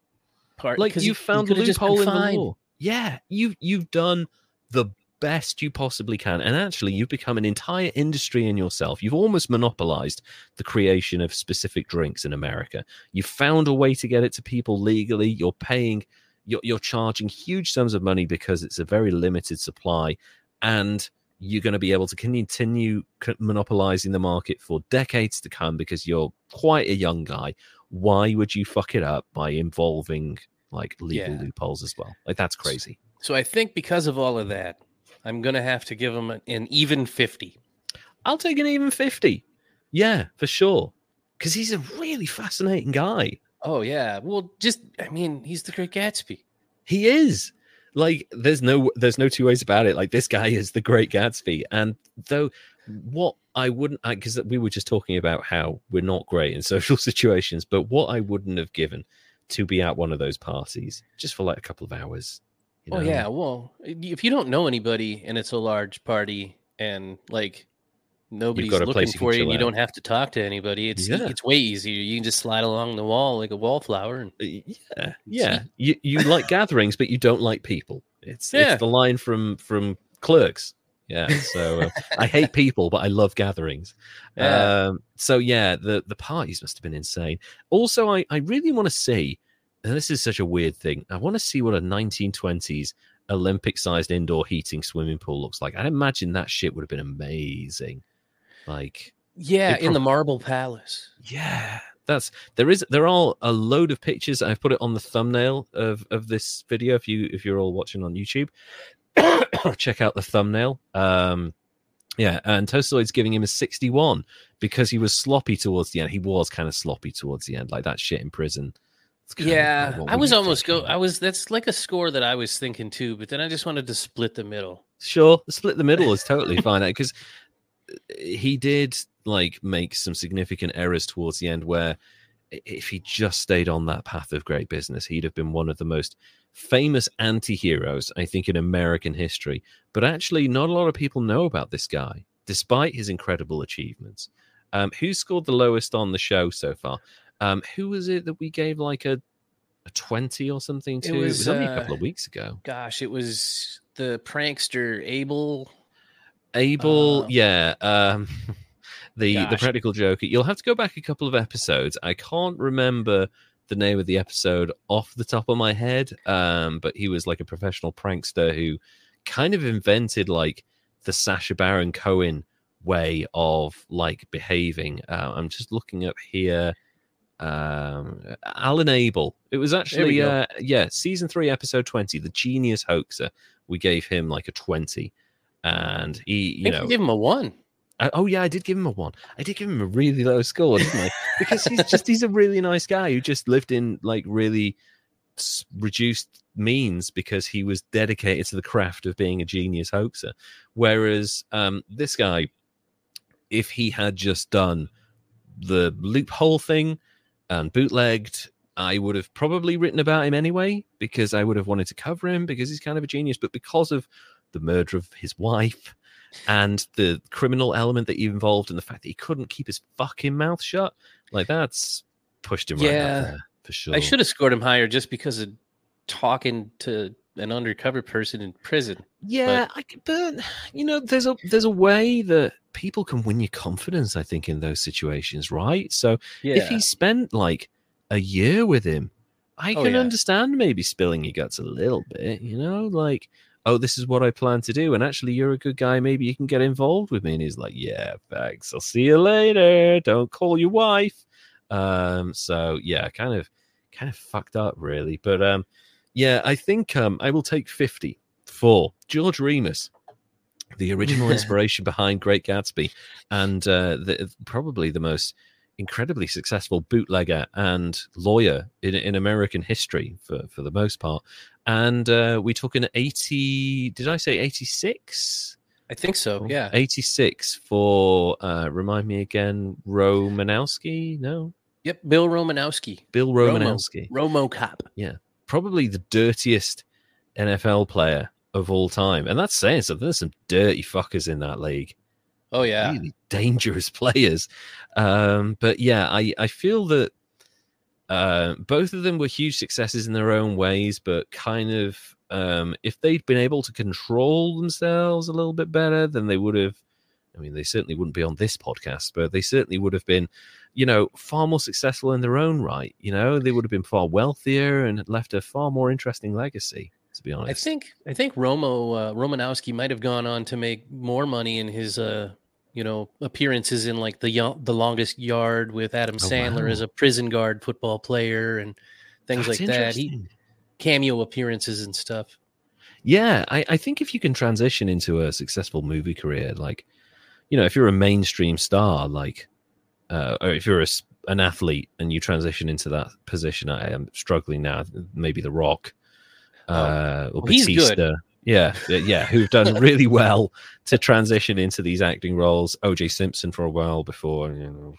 part. like you found a coulda just been loophole in the law. Yeah, you you've done the best you possibly can, and actually, you've become an entire industry in yourself. You've almost monopolized the creation of specific drinks in America. You've found a way to get it to people legally. You're paying, you're, you're charging huge sums of money because it's a very limited supply, and you're going to be able to continue monopolizing the market for decades to come because you're quite a young guy. Why would you fuck it up by involving like legal Yeah. loopholes as well? Like that's crazy. So I think because of all of that, I'm gonna have to give him an, an even fifty. I'll take an even 50. Yeah, for sure. Because he's a really fascinating guy. Oh yeah. Well, just I mean, he's the Great Gatsby. He is. Like, there's no there's no two ways about it. Like, this guy is the great Gatsby. And though what I wouldn't because we were just talking about how we're not great in social situations, but what I wouldn't have given to be at one of those parties just for like a couple of hours. you Oh yeah. Well, if you don't know anybody and it's a large party and like nobody's looking you for you, and you out. don't have to talk to anybody. It's Yeah. it's way easier. You can just slide along the wall like a wallflower. And Uh, yeah yeah you, you like gatherings but you don't like people it's Yeah. it's the line from from clerks yeah so uh, i hate people but i love gatherings Yeah. um so yeah the the parties must have been insane also i i really want to see and this is such a weird thing i want to see what a 1920s olympic sized indoor heating swimming pool looks like i imagine that shit would have been amazing like yeah, It in the Marble Palace. yeah, that's there is there are a load of pictures. I've put it on the thumbnail of of this video. If you if you're all watching on YouTube, check out the thumbnail. Um, yeah, and Tostoid's giving him a 61 because he was sloppy towards the end. He was kind of sloppy towards the end, like that shit in prison. Yeah, like, I was almost go. I was. That's like a score that I was thinking too, but then I just wanted to split the middle. Sure, split the middle is totally fine because he did like make some significant errors towards the end where if he just stayed on that path of great business, he'd have been one of the most famous anti-heroes, I think, in American history. But actually, not a lot of people know about this guy, despite his incredible achievements. Um, who scored the lowest on the show so far? Um, who was it that we gave like a a 20 or something to? It was, was, only a uh, couple of weeks ago. Gosh, it was the prankster Abel. Abel, Uh, yeah. Um, the the practical joker. You'll have to go back a couple of episodes. I can't remember the name of the episode off the top of my head. Um, but he was like a professional prankster who kind of invented like the Sacha Baron Cohen way of like behaving. Uh, I'm just looking up here. Um, Alan Abel. It was actually uh, yeah, season three, episode twenty, the genius hoaxer. We gave him like a twenty, and he, you know, you give him a one. I, oh yeah, I did give him a one. I did give him a really low score, didn't I? Because he's just he's a really nice guy who just lived in like really reduced means because he was dedicated to the craft of being a genius hoaxer. Whereas um, this guy, if he had just done the loophole thing and bootlegged, I would have probably written about him anyway because I would have wanted to cover him because he's kind of a genius. But because of the murder of his wife and the criminal element that he involved and the fact that he couldn't keep his fucking mouth shut, like that's pushed him right Yeah. up there for sure. I should have scored him higher just because of talking to an undercover person in prison. Yeah, I c but you know, there's a there's a way that people can win your confidence. I think in those situations, right? So Yeah. if he spent like a year with him, I Oh, can yeah. understand maybe spilling your guts a little bit. You know, like, oh, this is what I plan to do, and actually, you're a good guy. Maybe you can get involved with me. And he's like, yeah, thanks. I'll see you later. Don't call your wife. Um, so yeah, kind of, kind of fucked up, really. But um, yeah, I think um, I will take 50 for George Remus, the original inspiration behind Great Gatsby, and uh, the, probably the most incredibly successful bootlegger and lawyer in, in American history for, for the most part. And uh, we took an 80, did I say 86? I think so, yeah. 86 for, uh, remind me again, Romanowski? No? Yep, Bill Romanowski. Bill Romanowski. Romo, Romo Cop. Yeah. Probably the dirtiest NFL player of all time. And that's saying something. There's some dirty fuckers in that league. Oh yeah, really dangerous players. Um, but yeah, I I feel that uh, both of them were huge successes in their own ways, but kind of um, if they'd been able to control themselves a little bit better, then they would have. I mean, they certainly wouldn't be on this podcast, but they certainly would have been, you know, far more successful in their own right. You know, they would have been far wealthier and left a far more interesting legacy. To be honest, I think I think Romo uh, Romanowski might have gone on to make more money in his uh, you know appearances in like the the longest yard with Adam oh, Sandler wow. as a prison guard football player and things That's like that. He cameo appearances and stuff. Yeah, I, I think if you can transition into a successful movie career, like you know, if you're a mainstream star, like uh, or if you're a, an athlete and you transition into that position, I am struggling now. Maybe The Rock oh, uh, or well, Batista yeah, yeah, who've done really well to transition into these acting roles. OJ Simpson for a while before, you know.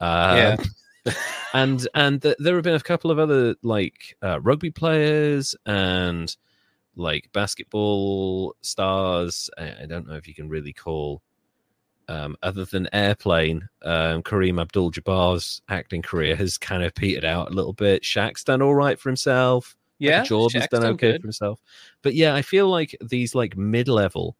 yeah. Um, and and th- there have been a couple of other like uh, rugby players and like basketball stars. I, I, don't know if you can really call, um, other than Airplane, um, Kareem Abdul-Jabbar's acting career has kind of petered out a little bit. Shaq's done all right for himself. Yeah, like Jordan's done okay for himself. But yeah, I feel like these like mid-level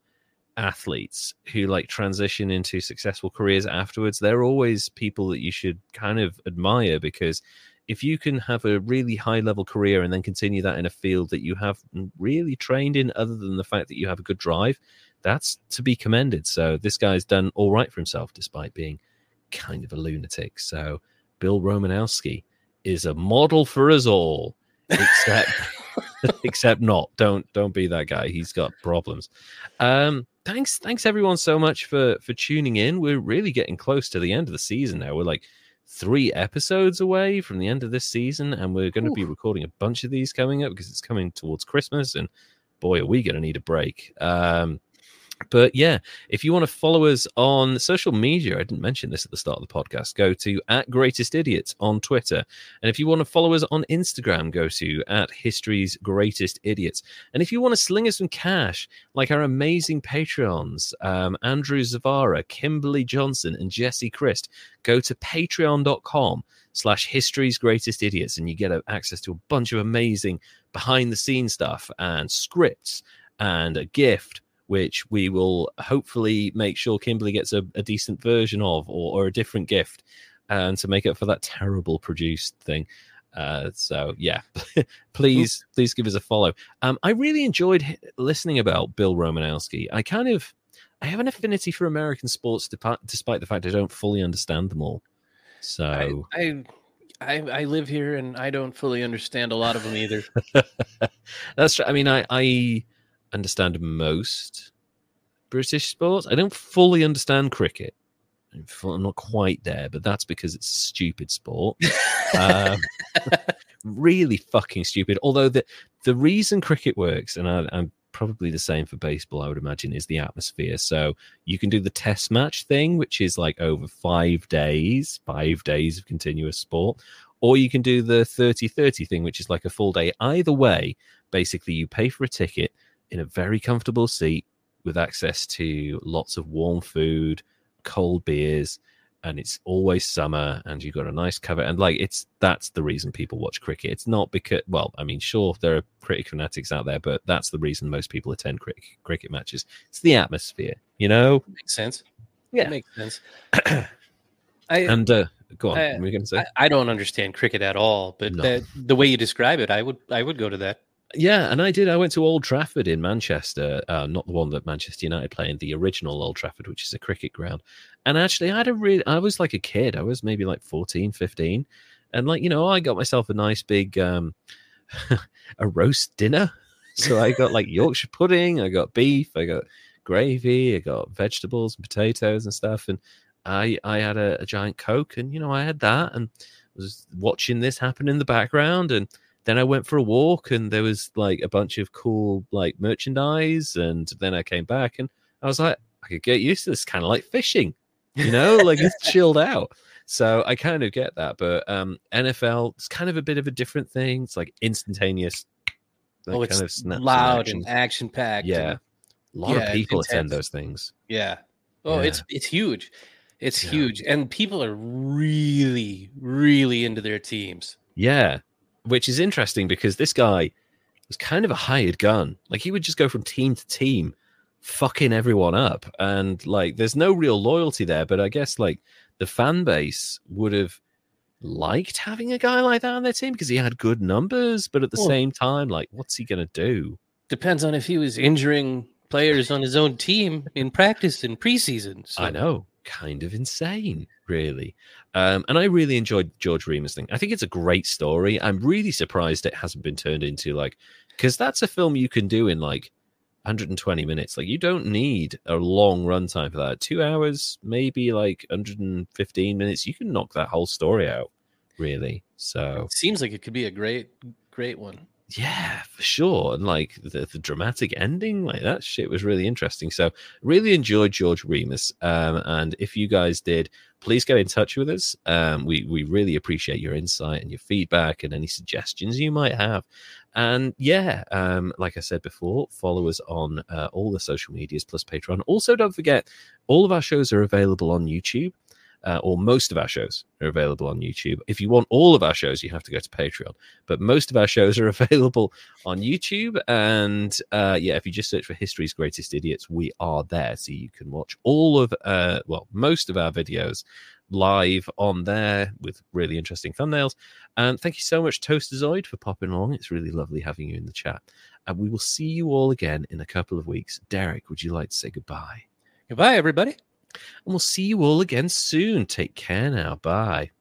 athletes who like transition into successful careers afterwards, they're always people that you should kind of admire because if you can have a really high level career and then continue that in a field that you have really trained in, other than the fact that you have a good drive, that's to be commended. So this guy's done all right for himself despite being kind of a lunatic. So Bill Romanowski is a model for us all except except not. Don't don't be that guy. He's got problems. Um, thanks thanks everyone so much for for tuning in. We're really getting close to the end of the season now. We're like three episodes away from the end of this season, and we're going to be recording a bunch of these coming up because it's coming towards Christmas, and boy, are we going to need a break. Um, but yeah, if you want to follow us on social media, I didn't mention this at the start of the podcast, go to at Greatest Idiots on Twitter. And if you want to follow us on Instagram, go to at History's Greatest Idiots. And if you want to sling us some cash, like our amazing Patreons, um, Andrew Zavara, Kimberly Johnson, and Jesse Christ, go to patreon.com slash history's greatest idiots and you get access to a bunch of amazing behind the scenes stuff and scripts and a gift which we will hopefully make sure Kimberly gets a, a decent version of or, or, a different gift and to make up for that terrible produced thing. Uh, so yeah, please, please give us a follow. Um, I really enjoyed listening about Bill Romanowski. I kind of, I have an affinity for American sports, despite the fact I don't fully understand them all. So I, I, I, live here and I don't fully understand a lot of them either. That's true. I mean, I, I understand most British sports. I don't fully understand cricket. I'm not quite there, but that's because it's a stupid sport. um, really fucking stupid. Although the the reason cricket works, and I, I'm probably the same for baseball, I would imagine, is the atmosphere. So you can do the test match thing, which is like over five days, five days of continuous sport, or you can do the 30 30 thing, which is like a full day. Either way, basically, you pay for a ticket in a very comfortable seat with access to lots of warm food, cold beers, and it's always summer and you've got a nice cover. And like it's that's the reason people watch cricket. It's not because well i mean sure there are cricket fanatics out there but that's the reason most people attend cricket cricket matches. It's the atmosphere you know? Makes sense. Yeah. makes sense. I, and uh go on. I, we going to say? I, I, don't understand cricket at all but no. the, the way you describe it i would i would go to that yeah, and I did. I went to Old Trafford in Manchester, uh, not the one that Manchester United play in, the original Old Trafford, which is a cricket ground. And actually, I had a really, I was like a kid. I was maybe like 14, 15. And like, you know, I got myself a nice big, um, a roast dinner. so I got like Yorkshire pudding, I got beef, I got gravy, I got vegetables and potatoes and stuff, and I I had a, a giant Coke, and you know I had that, and was watching this happen in the background, and then I went for a walk, and there was like a bunch of cool like merchandise, and then I came back, and I was like, I could get used to this, kind of like fishing, you know, like it's chilled out. So I kind of get that, but um, NFL it's kind of a bit of a different thing. It's like instantaneous. Like oh, it's kind of loud and action packed. Yeah, and, a lot yeah, of people attend those things. Yeah. Oh, yeah. it's it's huge. It's yeah. huge, and people are really, really into their teams. Yeah, which is interesting because this guy was kind of a hired gun. Like he would just go from team to team, fucking everyone up, and like there's no real loyalty there. But I guess like the fan base would have liked having a guy like that on their team because he had good numbers, but at the well, same time, like, what's he gonna do? Depends on if he was injuring players on his own team in practice in preseason. So. I know, kind of insane, really. Um, and I really enjoyed George Remus thing. I think it's a great story. I'm really surprised it hasn't been turned into like because that's a film you can do in like 120 minutes. Like you don't need a long runtime for that. Two hours, maybe like 115 minutes. You can knock that whole story out, really. So it seems like it could be a great, great one. Yeah, for sure. And like the, the dramatic ending, like that shit was really interesting. So really enjoyed George Remus. Um, and if you guys did, please get in touch with us. Um, we we really appreciate your insight and your feedback and any suggestions you might have. And yeah, um, like I said before, follow us on uh, all the social medias plus Patreon. Also, don't forget, all of our shows are available on YouTube. Uh, or most of our shows are available on YouTube. If you want all of our shows, you have to go to Patreon. But most of our shows are available on YouTube. And uh, yeah, if you just search for History's Greatest Idiots, we are there. So you can watch all of, uh, well, most of our videos live on there with really interesting thumbnails. And thank you so much, Toasterzoid, for popping along. It's really lovely having you in the chat. And we will see you all again in a couple of weeks. Derek, would you like to say goodbye? Goodbye, everybody. And we'll see you all again soon. Take care now. Bye.